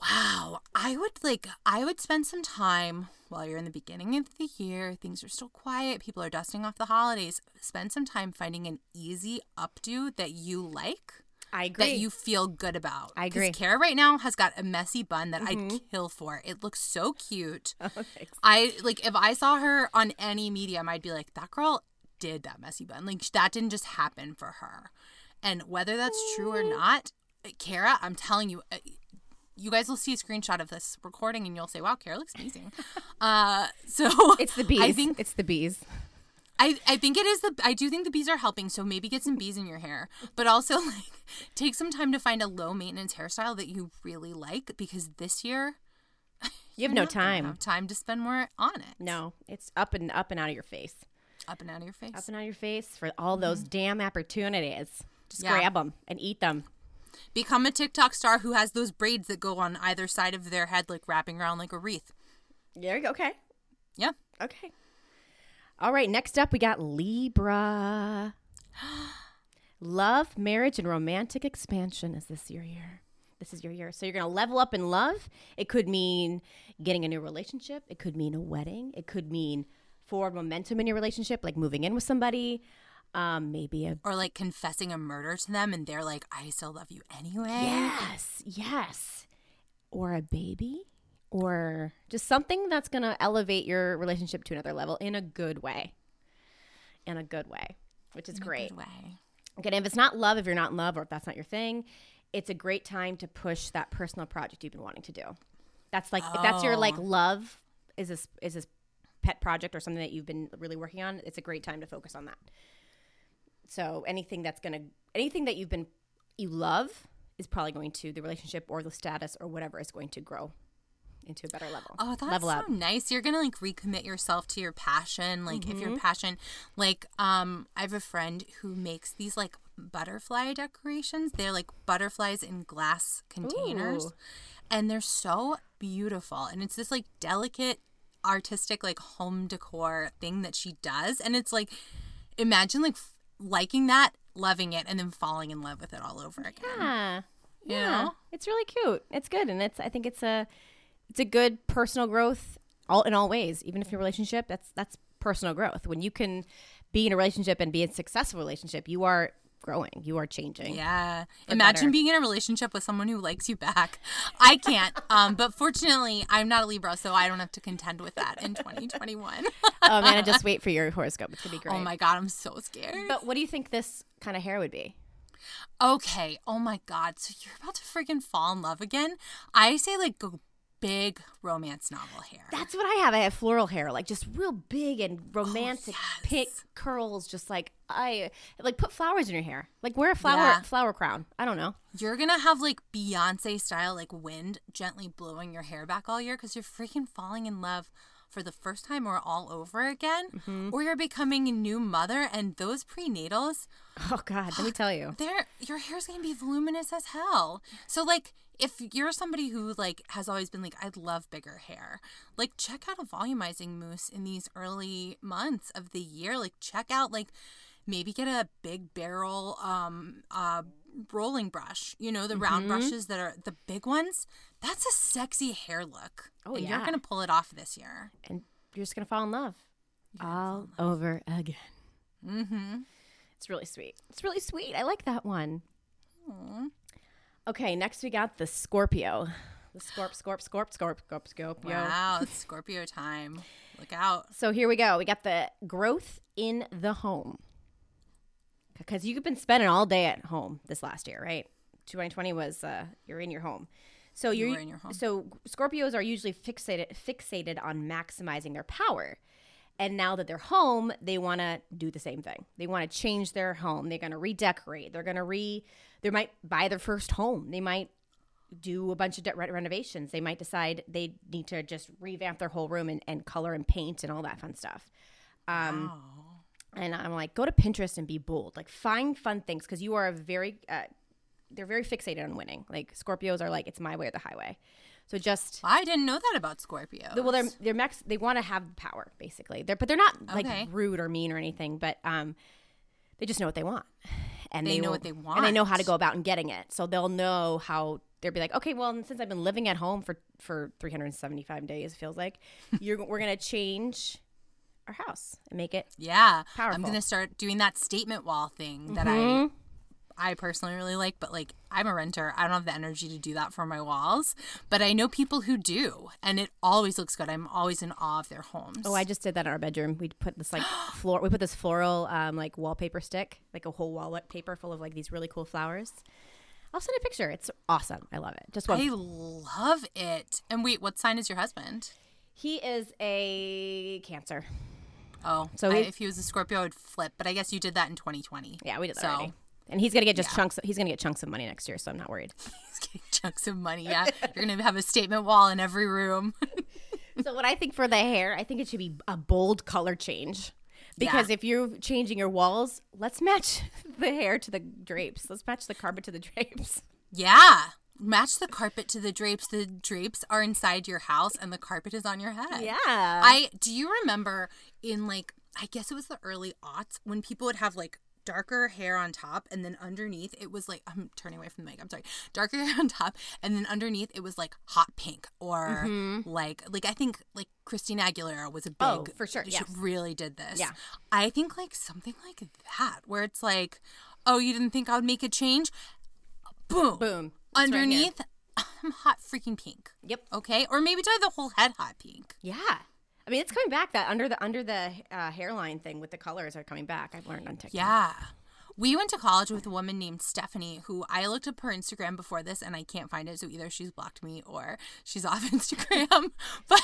wow. I would like I would spend some time while you're in the beginning of the year, things are still quiet, people are dusting off the holidays. Spend some time finding an easy updo that you like I agree. that you feel good about. I agree. Kara right now has got a messy bun that I'd mm-hmm. kill for. It looks so cute. oh. I like if I saw her on any medium, I'd be like, that girl did that messy bun. Like that didn't just happen for her. And whether that's true or not, Kara, I'm telling you. uh, You guys will see a screenshot of this recording and you'll say, "Wow, Kara looks amazing." uh, so It's the bees. I think it's the bees. I, I think it is the I do think the bees are helping, so maybe get some bees in your hair. But also like take some time to find a low maintenance hairstyle that you really like because this year You have no you're not gonna time. have time to spend more on it. No, it's up and up and out of your face. Up and out of your face. Up and out of your face for all those mm-hmm. damn opportunities. Just Yeah. grab them and eat them. Become a TikTok star who has those braids that go on either side of their head like wrapping around like a wreath. There you go. Okay. Yeah. Okay. All right. Next up, we got Libra. love, marriage, and romantic expansion is this your year. This is your year. So you're going to level up in love. It could mean getting a new relationship. It could mean a wedding. It could mean forward momentum in your relationship, like moving in with somebody. Um, maybe a Or like confessing a murder to them and they're like, I still love you anyway. Yes, yes. Or a baby, or just something that's to elevate your relationship to another level in a good way. In a good way, which is great. Good way. Okay, and if it's not love, if you're not in love, or if that's not your thing, it's a great time to push that personal project you've been wanting to do. That's like if that's your like love is this is this pet project or something that you've been really working on. It's a great time to focus on that. So anything that's gonna anything that you've been you love is probably going to the relationship or the status or whatever is going to grow into a better level. Oh, that's level so up. nice. You're gonna like recommit yourself to your passion. Like if Mm-hmm. your passion, like um, I have a friend who makes these like butterfly decorations. They're like butterflies in glass containers, Ooh. and they're so beautiful. And it's this like delicate, artistic like home decor thing that she does. And it's like, imagine like f- liking that, loving it, and then falling in love with it all over again. Yeah. You Yeah. know? It's really cute. It's good and it's I think it's a it's a good personal growth all in all ways. Even if your relationship, that's that's personal growth. When you can be in a relationship and be in a successful relationship, you are growing. You are changing. Yeah. Imagine better. being in a relationship with someone who likes you back. I can't. Um, but fortunately, I'm not a Libra, so I don't have to contend with that in 2021. oh man, I just wait for your horoscope. It's gonna be great. oh my God, I'm so scared. But what do you think this kind of hair would be? Okay. Oh my God. So you're about to freaking fall in love again? I say like go big romance novel hair. That's what I have. I have floral hair, like just real big and romantic, yes. pink curls. Just like I like put flowers in your hair. Like wear a flower Yeah. flower crown. I don't know. You're gonna have like Beyonce style, like wind gently blowing your hair back all year because you're freaking falling in love for the first time or all over again. Mm-hmm. Or you're becoming a new mother, and those prenatals, Oh God, let me tell you. they're your hair's gonna be voluminous as hell. So like if you're somebody who like has always been like I'd love bigger hair, like check out a volumizing mousse in these early months of the year. Like check out like maybe get a big barrel um uh rolling brush. You know the Mm-hmm. round brushes that are the big ones. That's a sexy hair look. Oh, and yeah. you're gonna pull it off this year. and you're just gonna fall in love all over again. Mm-hmm. It's really sweet. It's really sweet. I like that one. Okay, next we got the Scorpio. The Scorp, Scorp, Scorp, Scorp, Scorp, Scorpio. Wow, it's Scorpio time. Look out. So here we go. We got the growth in the home. Because you've been spending all day at home this last year, right? 2020 was uh, you're in your home. So You you're were in your home. so Scorpios are usually fixated fixated on maximizing their power. And now that they're home, they want to do the same thing. They want to change their home. They're going to redecorate. They're going to re they might buy their first home. They might do a bunch of de- renovations. They might decide they need to just revamp their whole room and, and color and paint and all that fun stuff. Um, Wow. and I'm like, go to Pinterest and be bold. Like, find fun things because you are a very, uh, they're very fixated on winning. Like, Scorpios are like, it's my way or the highway. So just, I didn't know that about Scorpio. well, they're they're max. They want to have power, basically. They're but they're not like Okay. rude or mean or anything. But um, they just know what they want, and They they, know will- what they want. and they know how to go about and getting it. So they'll know how. They'll be like, okay, well, since I've been living at home for for 375 days, it feels like you're we're gonna change our house and make it yeah. I'm gonna start doing that statement wall thing that Mhm. I I personally really like, but like I'm a renter. I don't have the energy to do that for my walls. But I know people who do, and it always looks good. I'm always in awe of their homes. Oh, I just did that in our bedroom. We put this like floor. We put this floral um, like wallpaper stick, like a whole wallpaper full of like these really cool flowers. I'll send a picture. It's awesome. I love it. Just one. I love it. And wait, what sign is your husband? He is a Cancer. Oh, So he- if he was a Scorpio, I would flip. But I guess you did that in 2020. Yeah, we did that So- already. And he's gonna get just chunks. He's gonna get chunks of money next year, so I'm not worried. He's getting chunks of money. Yeah, you're gonna have a statement wall in every room. so what I think for the hair, I think it should be a bold color change. Because if you're changing your walls, let's match the hair to the drapes. Let's match the carpet to the drapes. yeah, match the carpet to the drapes. The drapes are inside your house, and the carpet is on your head. Yeah. I do you remember in like I guess it was the early aughts when people would have like darker hair on top and then underneath it was like I'm turning away from the mic. I'm sorry. Darker hair on top and then underneath it was like hot pink or like like I think like Christina Aguilera was a big Mm-hmm. Oh, for sure, she yes. really did this. Yeah. I think like something like that where it's like oh you didn't think I would make a change? Boom. Boom. It's right. Underneath I'm hot freaking pink. Yep. Okay? Or maybe dye the whole head hot pink. Yeah. I mean, it's coming back. That under the under the uh, hairline thing with the colors are coming back. I've learned on TikTok. Yeah. We went to college with a woman named Stephanie who I looked up her Instagram before this and I can't find it. So either she's blocked me or she's off Instagram. but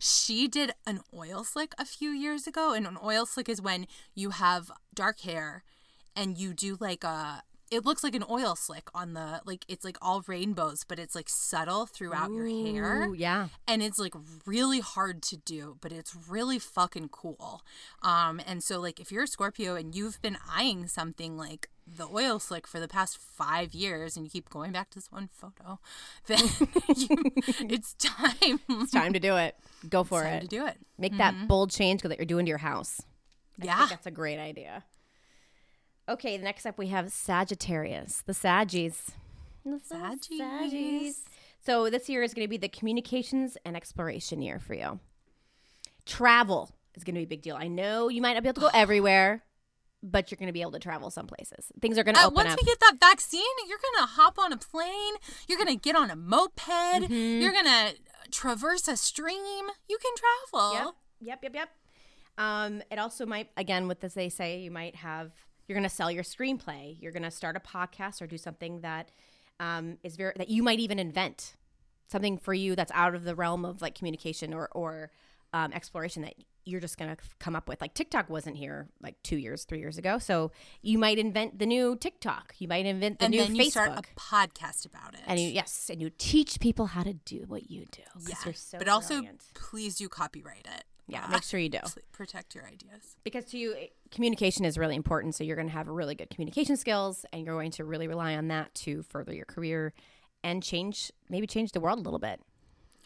she did an oil slick a few years ago. And an oil slick is when you have dark hair and you do like a. It looks like an oil slick on the like it's like all rainbows, but it's like subtle throughout your hair yeah. and it's like really hard to do but it's really fucking cool um and so like if you're a scorpio and you've been eyeing something like the oil slick for the past five years and you keep going back to this one photo then you, it's time It's time to do it. Go for time it. to do it Make that bold change that you're doing to your house. I yeah think that's a great idea. Okay, next up we have Sagittarius, the Saggies. The Saggies. Saggies. So this year is going to be the communications and exploration year for you. Travel is going to be a big deal. I know you might not be able to go everywhere, but you're going to be able to travel some places. Things are going to Uh, open once up. we get that vaccine, you're gonna hop on a plane. You're gonna get on a moped. Mm-hmm. You're gonna traverse a stream. You can travel. Yep. Yep. Yep. Yep. Um, it also might, again, with this, they say you might have, you're going to sell your screenplay. You're going to start a podcast or do something that um, is very, that you might even invent something for you that's out of the realm of like communication or, or um, exploration that you're just going to come up with. Like TikTok wasn't here like two years, three years ago. So you might invent the new TikTok. You might invent the And new then you Facebook. start a podcast about it. and you, yes, and you teach people how to do what you do. yeah, so but also please do copyright it. Yeah, make sure you do. protect your ideas. because to you communication is really important so you're going to have really good communication skills and you're going to really rely on that to further your career and change maybe change the world a little bit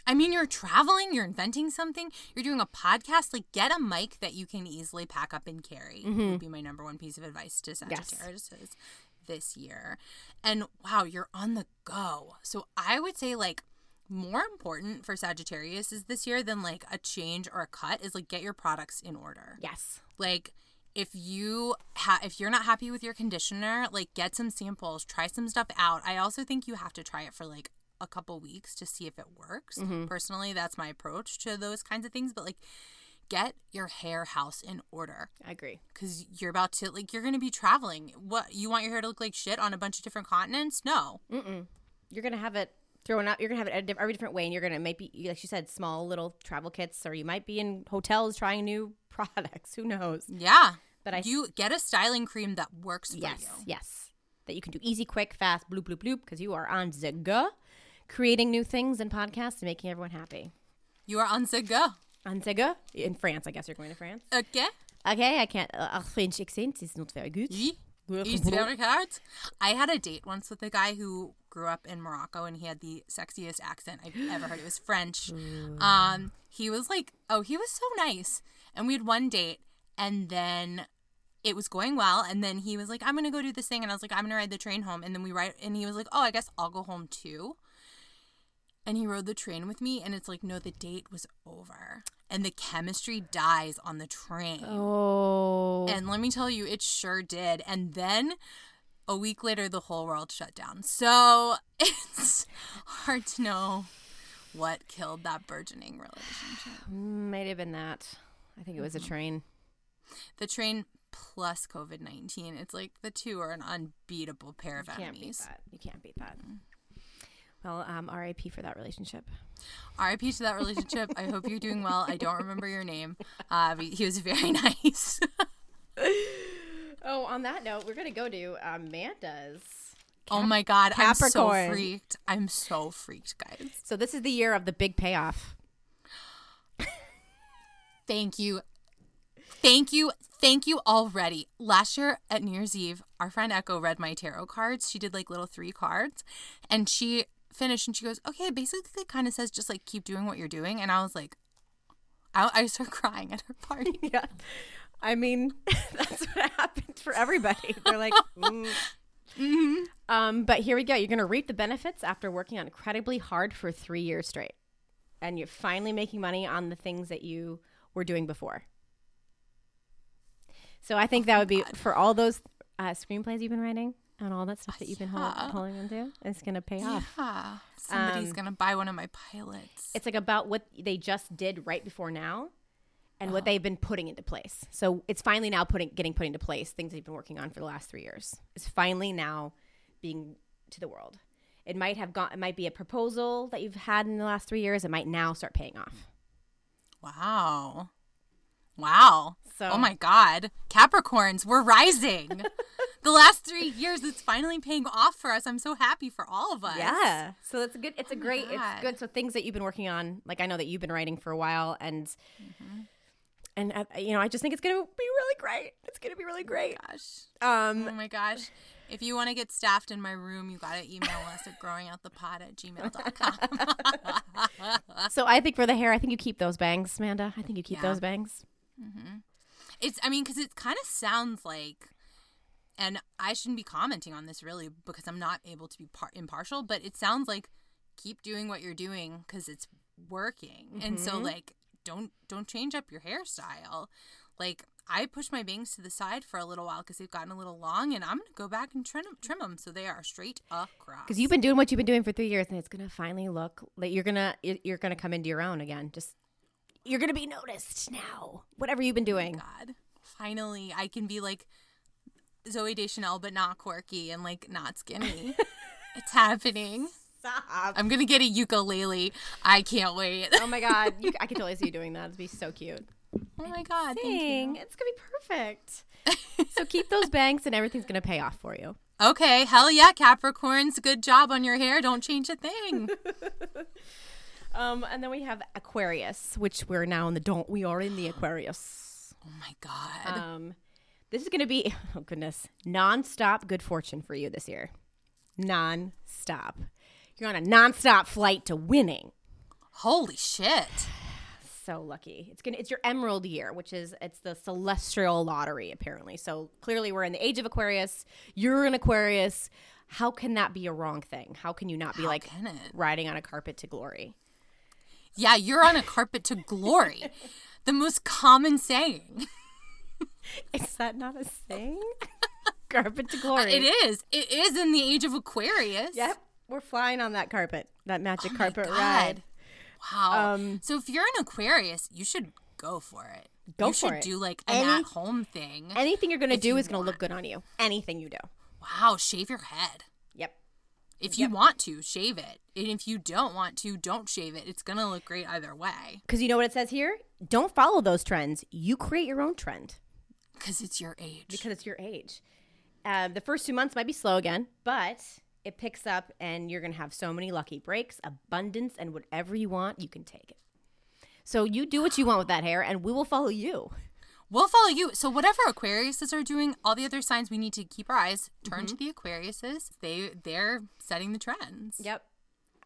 I mean, you're traveling, you're inventing something, you're doing a podcast. Like, get a mic that you can easily pack up and carry. Mm-hmm. Would be my number one piece of advice to Sagittarius is this year. And wow, you're on the go. So I would say like more important for Sagittarius is this year than like a change or a cut is like get your products in order. yes Like if you ha- if you're not happy with your conditioner, like get some samples, try some stuff out. I also think you have to try it for like a couple weeks to see if it works. Mm-hmm. Personally, that's my approach to those kinds of things, but like get your hair house in order I agree. cuz you're about to like you're going to be traveling. What you want your hair to look like shit on a bunch of different continents? No. Mm-mm. You're gonna have it thrown out. You're gonna have it a every different way, and you're gonna maybe, like you said, small little travel kits, or you might be in hotels trying new products. Who knows? Yeah. But I you get a styling cream that works for yes, you. yes, that you can do easy, quick, fast, bloop, bloop, bloop, because you are on the go, creating new things and podcasts and making everyone happy. You are on the go. On the go in France. I guess you're going to France. Okay. Okay, I can't. Uh, our French accent is not very good. Oui. It's very hard. I had a date once with a guy who grew up in Morocco and he had the sexiest accent I've ever heard. It was French. Um, he was like, oh, he was so nice. And we had one date and then it was going well. And then he was like, I'm going to go do this thing. And I was like, I'm going to ride the train home. And then we ride, and he was like, oh, I guess I'll go home too. And he rode the train with me. And it's like, no, the date was over. And the chemistry dies on the train. Oh, And let me tell you, it sure did. And then a week later, the whole world shut down. So it's hard to know what killed that burgeoning relationship. might have been that. I think it was a mm-hmm. train. The train plus COVID 19. It's like the two are an unbeatable pair of you Can't beat enemies. that. You can't beat that. Mm. Well, um, R.I.P. for that relationship. RIP to that relationship. I hope you're doing well. I don't remember your name. Uh, he was very nice. Oh, on that note, we're gonna go to Amanda's. oh my God. I'm so freaked. I'm so freaked, guys. So this is the year of the big payoff. Thank you. Thank you. Thank you already. Last year at New Year's Eve, our friend Echo read my tarot cards. She did like little three cards and she finished and she goes, Okay, basically, kind of says just like keep doing what you're doing. And I was like, I, I started crying at her party. Yeah, I mean that's what happened for everybody. They're like, mm. um, but here we go. You're gonna reap the benefits after working on incredibly hard for three years straight, and you're finally making money on the things that you were doing before. So I think that would be for all those uh, screenplays you've been writing and all that stuff that you've been hol- Yeah. holding into. It's gonna pay off. Yeah. Somebody's Um, going to buy one of my pilots. It's like about what they just did right before now and what they've been putting into place. So it's finally now putting getting put into place things they've been working on for the last 3 years. It's finally now being to the world. It might have gone it might be a proposal that you've had in the last 3 years. It might now start paying off. Wow. Wow. So- oh my God. Capricorns, we're rising. the last three years, it's finally paying off for us. I'm so happy for all of us. Yeah. So it's a good it's a great God. it's good so things that you've been working on like I know that you've been writing for a while and and uh, you know I just think it's going to be really great. It's going to be really great. Gosh. Um Oh my gosh. If you want to get staffed in my room, you got to email us at growingoutthepod at gmail.com. So I think for the hair, I think you keep those bangs, Amanda. I think you keep Yeah. those bangs. Mm-hmm. it's, I mean, because it kind of sounds like, and I shouldn't be commenting on this really because I'm not able to be par- impartial, but it sounds like keep doing what you're doing because it's working. And so, mm-hmm. like, don't don't change up your hairstyle. Like, I pushed my bangs to the side for a little while because they've gotten a little long, and I'm gonna go back and trim trim them so they are straight across. Because you've been doing what you've been doing for three years, and it's gonna finally look like you're gonna you're gonna come into your own again. Just you're gonna be noticed now. Whatever you've been oh doing. God, finally, I can be like Zooey Deschanel, but not quirky and like not skinny. it's happening. Stop. I'm gonna get a ukulele. I can't wait. Oh my god, you, I can totally see you doing that. It'd be so cute. Oh my god, thank Dang, you. it's gonna be perfect. so keep those banks, and everything's gonna pay off for you. Okay, hell yeah, Capricorns. Good job on your hair. Don't change a thing. Um, and then we have Aquarius, which we're now in the don't. We are in the Aquarius. Oh my god. Um, this is going to be, oh goodness, nonstop good fortune for you this year. Non-stop. You're on a non-stop flight to winning. Holy shit. So lucky. It's gonna. It's your Emerald year, which is it's the celestial lottery apparently. So clearly we're in the age of Aquarius. You're an Aquarius. How can that be a wrong thing? How can you not be How like riding on a carpet to glory? Yeah, you're on a carpet to glory. the most common saying. Is that not a saying? carpet to glory. It is. It is in the age of Aquarius. Yep. We're flying on that carpet, that magic Oh carpet ride. Wow. Um, so if you're an Aquarius, you should go for it. Go you for should it. do like an Any- at-home thing. Anything you're going to do is going to look good on you. Anything you do. wow, shave your head. Yep. If you want to, shave it. And if you don't want to, don't shave it. It's gonna look great either way. Because you know what it says here? Don't follow those trends. You create your own trend Because it's your age. because it's your age. Um, the first two months might be slow again, but it picks up and you're going to have so many lucky breaks, abundance, and whatever you want, you can take it. So you do what you want with that hair, and we will follow you. We'll follow you. So whatever Aquariuses are doing, all the other signs we need to keep our eyes turned Mm-hmm. to the Aquariuses. They they're setting the trends. Yep.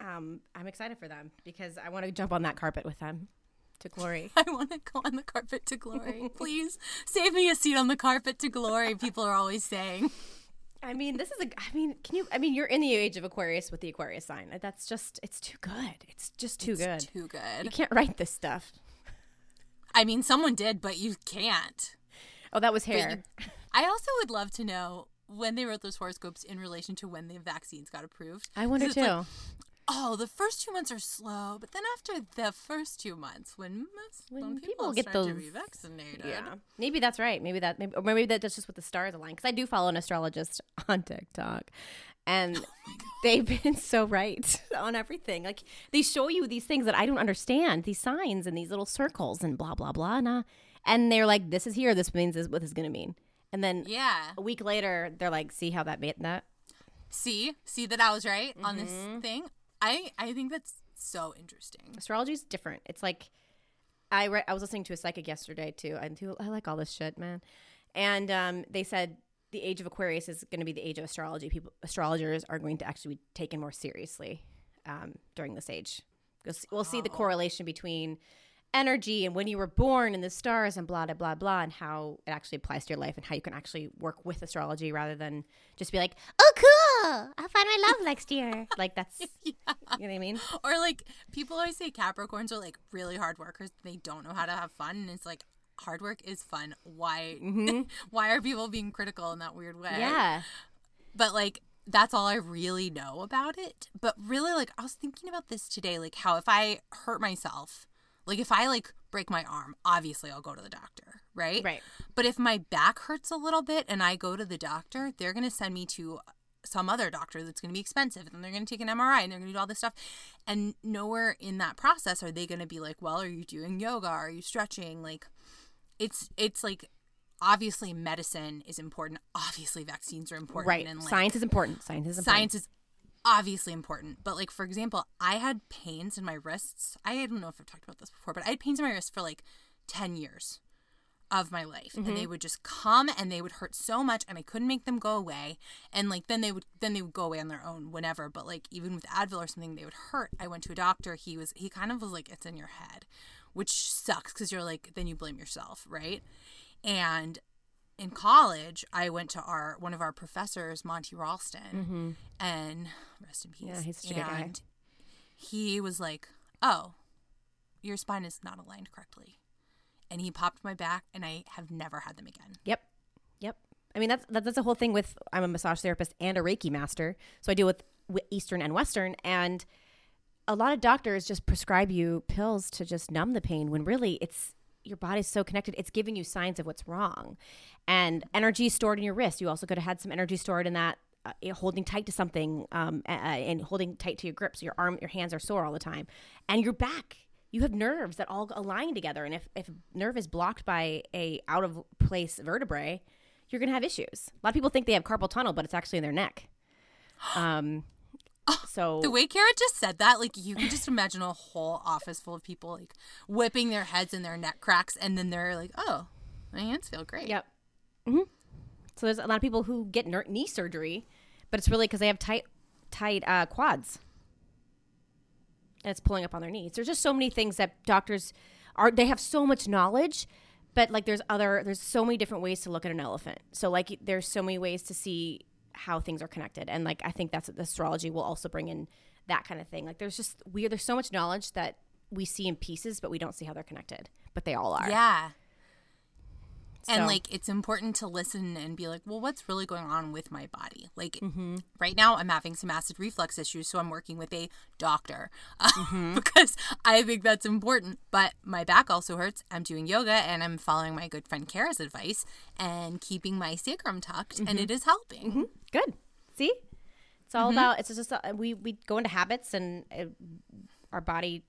Um, I'm excited for them because I want to jump on that carpet with them to glory. I want to go on the carpet to glory. Please save me a seat on the carpet to glory. People are always saying. I mean, this is a. I mean, can you? I mean, you're in the age of Aquarius with the Aquarius sign. That's just. It's too good. It's just too good. Too good. You can't write this stuff. I mean, someone did, but you can't. Oh, that was hair. I also would love to know when they wrote those horoscopes in relation to when the vaccines got approved. I wonder too. like, oh, the first two months are slow, but then after the first two months, when most When people people, get start to be vaccinated, yeah, maybe that's right. Maybe that. Maybe, or maybe that- that's just what the stars align. Because I do follow an astrologist on TikTok, and they've been so right on everything. Like they show you these things that I don't understand, these signs and these little circles and blah blah blah. And, uh, and they're like, "This is here. This means this, what this is going to mean." And then yeah. a week later, they're like, "See how that made that." See, see that I was right on this Mm-hmm. thing. I I think that's so interesting. Astrology is different. It's like I read. I was listening to a psychic yesterday too. I do. I like all this shit, man. And um, they said the age of Aquarius is going to be the age of astrology. People, astrologers are going to actually be taken more seriously um, during this age. We'll see, we'll see the correlation between energy and when you were born and the stars and blah blah blah blah and how it actually applies to your life and how you can actually work with astrology rather than just be like, oh cool, I'll find my love next year. Like that's you know what I mean. Or like people always say Capricorns are like really hard workers. They don't know how to have fun, and it's like hard work is fun. Why why are people being critical in that weird way? Mm-hmm. Yeah. but like that's all I really know about it. But really, like I was thinking about this today, like how if I hurt myself, like if I like break my arm, obviously I'll go to the doctor, right? Right. But if my back hurts a little bit and I go to the doctor, they're gonna send me to some other doctor that's gonna be expensive, and they're gonna take an MRI and they're gonna do all this stuff, and nowhere in that process are they gonna be like, well, are you doing yoga? Are you stretching? Like, it's it's like obviously medicine is important. Obviously vaccines are important. Right. And like, science is important. Science is important. science is obviously important but like for example i had pains in my wrists i don't know if i've talked about this before but i had pains in my wrists for like 10 years of my life and they mm-hmm. would just come and they would hurt so much and i couldn't make them go away and like then they would then they would go away on their own whenever but like even with advil or something they would hurt i went to a doctor he was he kind of was like it's in your head which sucks because you're like then you blame yourself right and in college, I went to our one of our professors, Monty Ralston, and rest in peace. Mm-hmm. Yeah, he's such a good guy. he was like, "Oh, your spine is not aligned correctly," and he popped my back, and I have never had them again. Yep. Yep. I mean, that's that, that's the whole thing with I'm a massage therapist and a Reiki master. So I deal with, with Eastern and Western. And a lot of doctors just prescribe you pills to just numb the pain when really it's your body's so connected. It's giving you signs of what's wrong. And energy stored in your wrist. You also could have had some energy stored in that. Uh, holding tight to something um, uh, and holding tight to your grip, so your arm, your hands are sore all the time, and your back. You have nerves that all align together, and if if nerve is blocked by a out of place vertebrae, you're going to have issues. A lot of people think they have carpal tunnel, but it's actually in their neck. Um, so The way Kara just said that, like you can just imagine a whole office full of people like whipping their heads in their neck cracks, and then they're like, "Oh, my hands feel great." Yep. hmm So there's a lot of people who get knee surgery, but it's really because they have tight, tight uh, quads, and it's pulling up on their knees. There's just so many things that doctors are. They have so much knowledge, but like there's other. There's so many different ways to look at an elephant. So like there's so many ways to see how things are connected, and like I think that's the astrology will also bring in that kind of thing. Like there's just we are there's so much knowledge that we see in pieces, but we don't see how they're connected, but they all are. Yeah. And like it's important to listen and be like, well, what's really going on with my body? Like Mm-hmm. right now, I'm having some acid reflux issues, so I'm working with a doctor Mm-hmm. because I think that's important. But my back also hurts. I'm doing yoga and I'm following my good friend Kara's advice and keeping my sacrum tucked, Mm-hmm. and it is helping. Good. See, it's all about. It's just uh, we we go into habits and uh, our body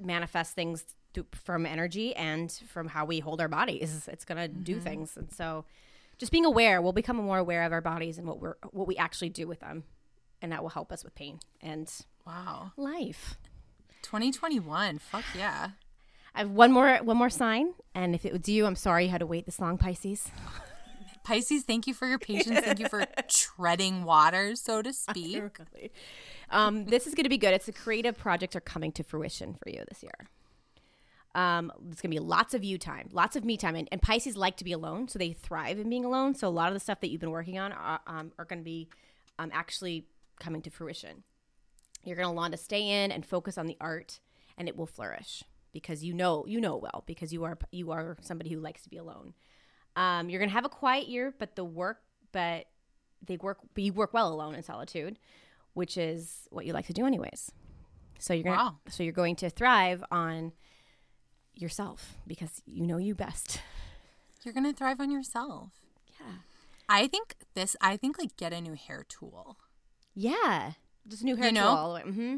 manifests things from energy and from how we hold our bodies. It's gonna do things, and so just being aware, we'll become more aware of our bodies and what we're what we actually do with them, and that will help us with pain and Wow, life. 2021, fuck yeah. I have one more one more sign, and if it was you, I'm sorry you had to wait this long, Pisces. Pisces, thank you for your patience. Thank you for treading water, so to speak. Um, this is going to be good. It's the creative projects are coming to fruition for you this year. Um, it's going to be lots of you time, lots of me time, and, and Pisces like to be alone, so they thrive in being alone. So a lot of the stuff that you've been working on are, um, are going to be um, actually coming to fruition. You're going to want to stay in and focus on the art, and it will flourish because you know you know well because you are you are somebody who likes to be alone. Um, you're going to have a quiet year, but the work, but they work, but you work well alone in solitude, which is what you like to do anyways. So you're gonna, Wow. so you're going to thrive on yourself because you know you best. You're gonna thrive on yourself. Yeah. I think this. I think like get a new hair tool. Yeah. Just new hair You tool know? all the way. Mm-hmm.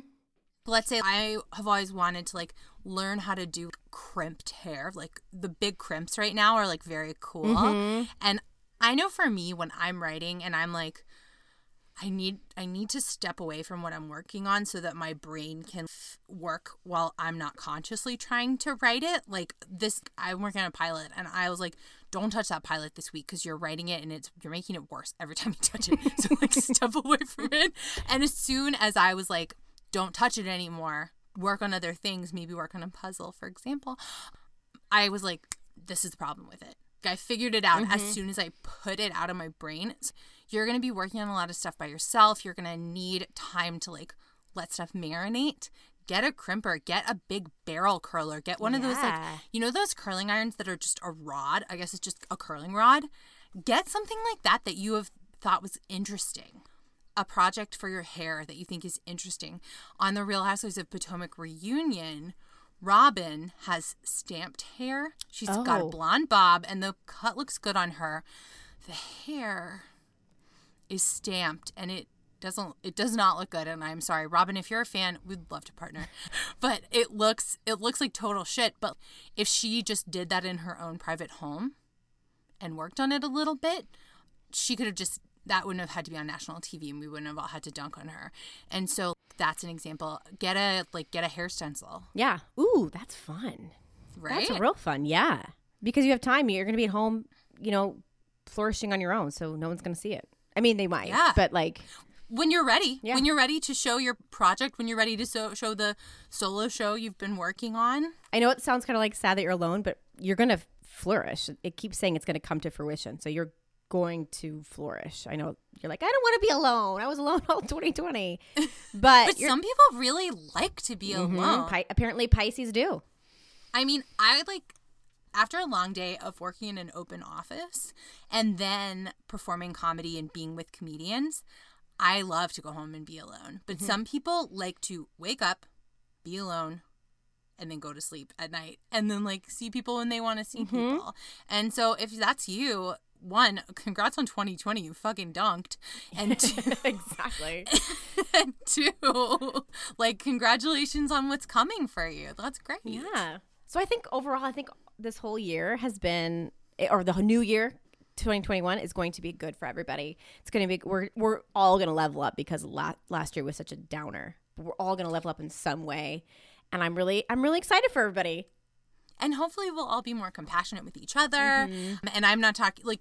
Let's say I have always wanted to like learn how to do crimped hair. Like the big crimps right now are like very cool. Mm-hmm. And I know for me when I'm writing and I'm like I need I need to step away from what I'm working on so that my brain can f- work while I'm not consciously trying to write it. Like this I'm working on a pilot and I was like don't touch that pilot this week cuz you're writing it and it's you're making it worse every time you touch it. so like step away from it. And as soon as I was like don't touch it anymore, work on other things, maybe work on a puzzle for example, I was like this is the problem with it. I figured it out as mm-hmm. soon as I put it out of my brain. You're going to be working on a lot of stuff by yourself. You're going to need time to like let stuff marinate. Get a crimper, get a big barrel curler, get one of those like you know those curling irons that are just a rod? I guess it's just a curling rod. Get something like that that you have thought was interesting. A project for your hair that you think is interesting. On the Real Housewives of Potomac reunion, Robyn has stamped hair. She's got a Oh. blonde bob and the cut looks good on her. The hair is stamped and it doesn't it does not look good and I'm sorry Robyn if you're a fan we'd love to partner but it looks it looks like total shit but if she just did that in her own private home and worked on it a little bit she could have just that wouldn't have had to be on national TV and we wouldn't have all had to dunk on her and so that's an example get a like get a hair stencil Yeah. Ooh, that's fun. right That's real fun. Yeah. Because you have time. You're going to be at home, you know, flourishing on your own. So no one's going to see it. I mean, they might. Yeah. But like, when you're ready Yeah. when you're ready to show your project when you're ready to so- show the solo show you've been working on I know it sounds kind of like sad that you're alone, but you're going to flourish. It keeps saying it's going to come to fruition. So you're going to flourish. I know you're like, I don't want to be alone. I was alone all 2020. But, But some people really like to be Mhm. alone. Pi- apparently Pisces do. I mean, I like after a long day of working in an open office and then performing comedy and being with comedians, I love to go home and be alone. But Mm-hmm. some people like to wake up, be alone, and then go to sleep at night and then like see people when they want to see Mm-hmm. people. And so if that's you, one, congrats on 2020, you fucking dunked. And two, exactly. and two, like congratulations on what's coming for you. That's great. Yeah. So I think overall, I think this whole year has been, or the new year, 2021 is going to be good for everybody. It's going to be, we're, we're all going to level up because la- last year was such a downer. But we're all going to level up in some way. And I'm really, I'm really excited for everybody. and hopefully we'll all be more compassionate with each other Mm-hmm. and i'm not talking like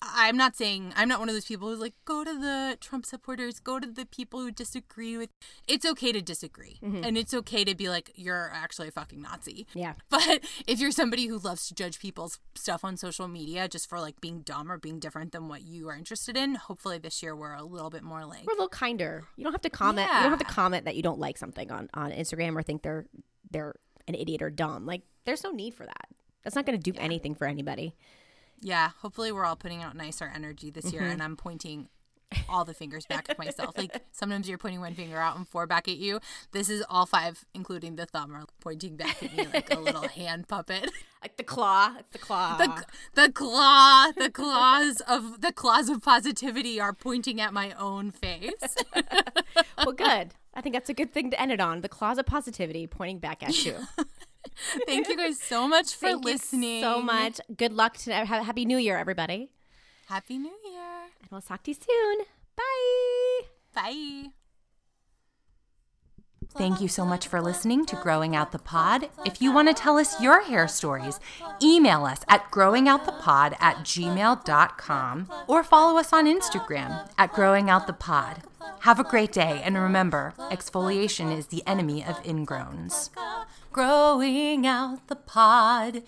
i'm not saying i'm not one of those people who's like go to the trump supporters go to the people who disagree with it's okay to disagree Mm-hmm. and it's okay to be like you're actually a fucking nazi Yeah. but if you're somebody who loves to judge people's stuff on social media just for like being dumb or being different than what you are interested in hopefully this year we're a little bit more like We're a little kinder. You don't have to comment. You don't have to comment that you don't like something on, on Instagram or think they're, they're an idiot or dumb. Like there's no need for that. That's not going to do anything for anybody. Yeah, hopefully we're all putting out nicer energy this year, Mm-hmm. and I'm pointing all the fingers back at myself. Like sometimes you're pointing one finger out and four back at you. This is all five, including the thumb, are pointing back at me like a little hand puppet. Like the claw. The claw. The the claw, the claws of the claws of positivity are pointing at my own face. well, good. I think that's a good thing to end it on. The claws of positivity pointing back at you. Thank you guys so much for Thank you listening. so much. Good luck to ha- Happy New Year, everybody. Happy New Year. And we'll talk to you soon. Bye. Bye. Thank you so much for listening to Growing Out the Pod. If you want to tell us your hair stories, email us at growingoutthepod at gmail.com or follow us on Instagram at Growing Out the Pod. Have a great day, and remember, exfoliation is the enemy of ingrowns. Growing out the pod.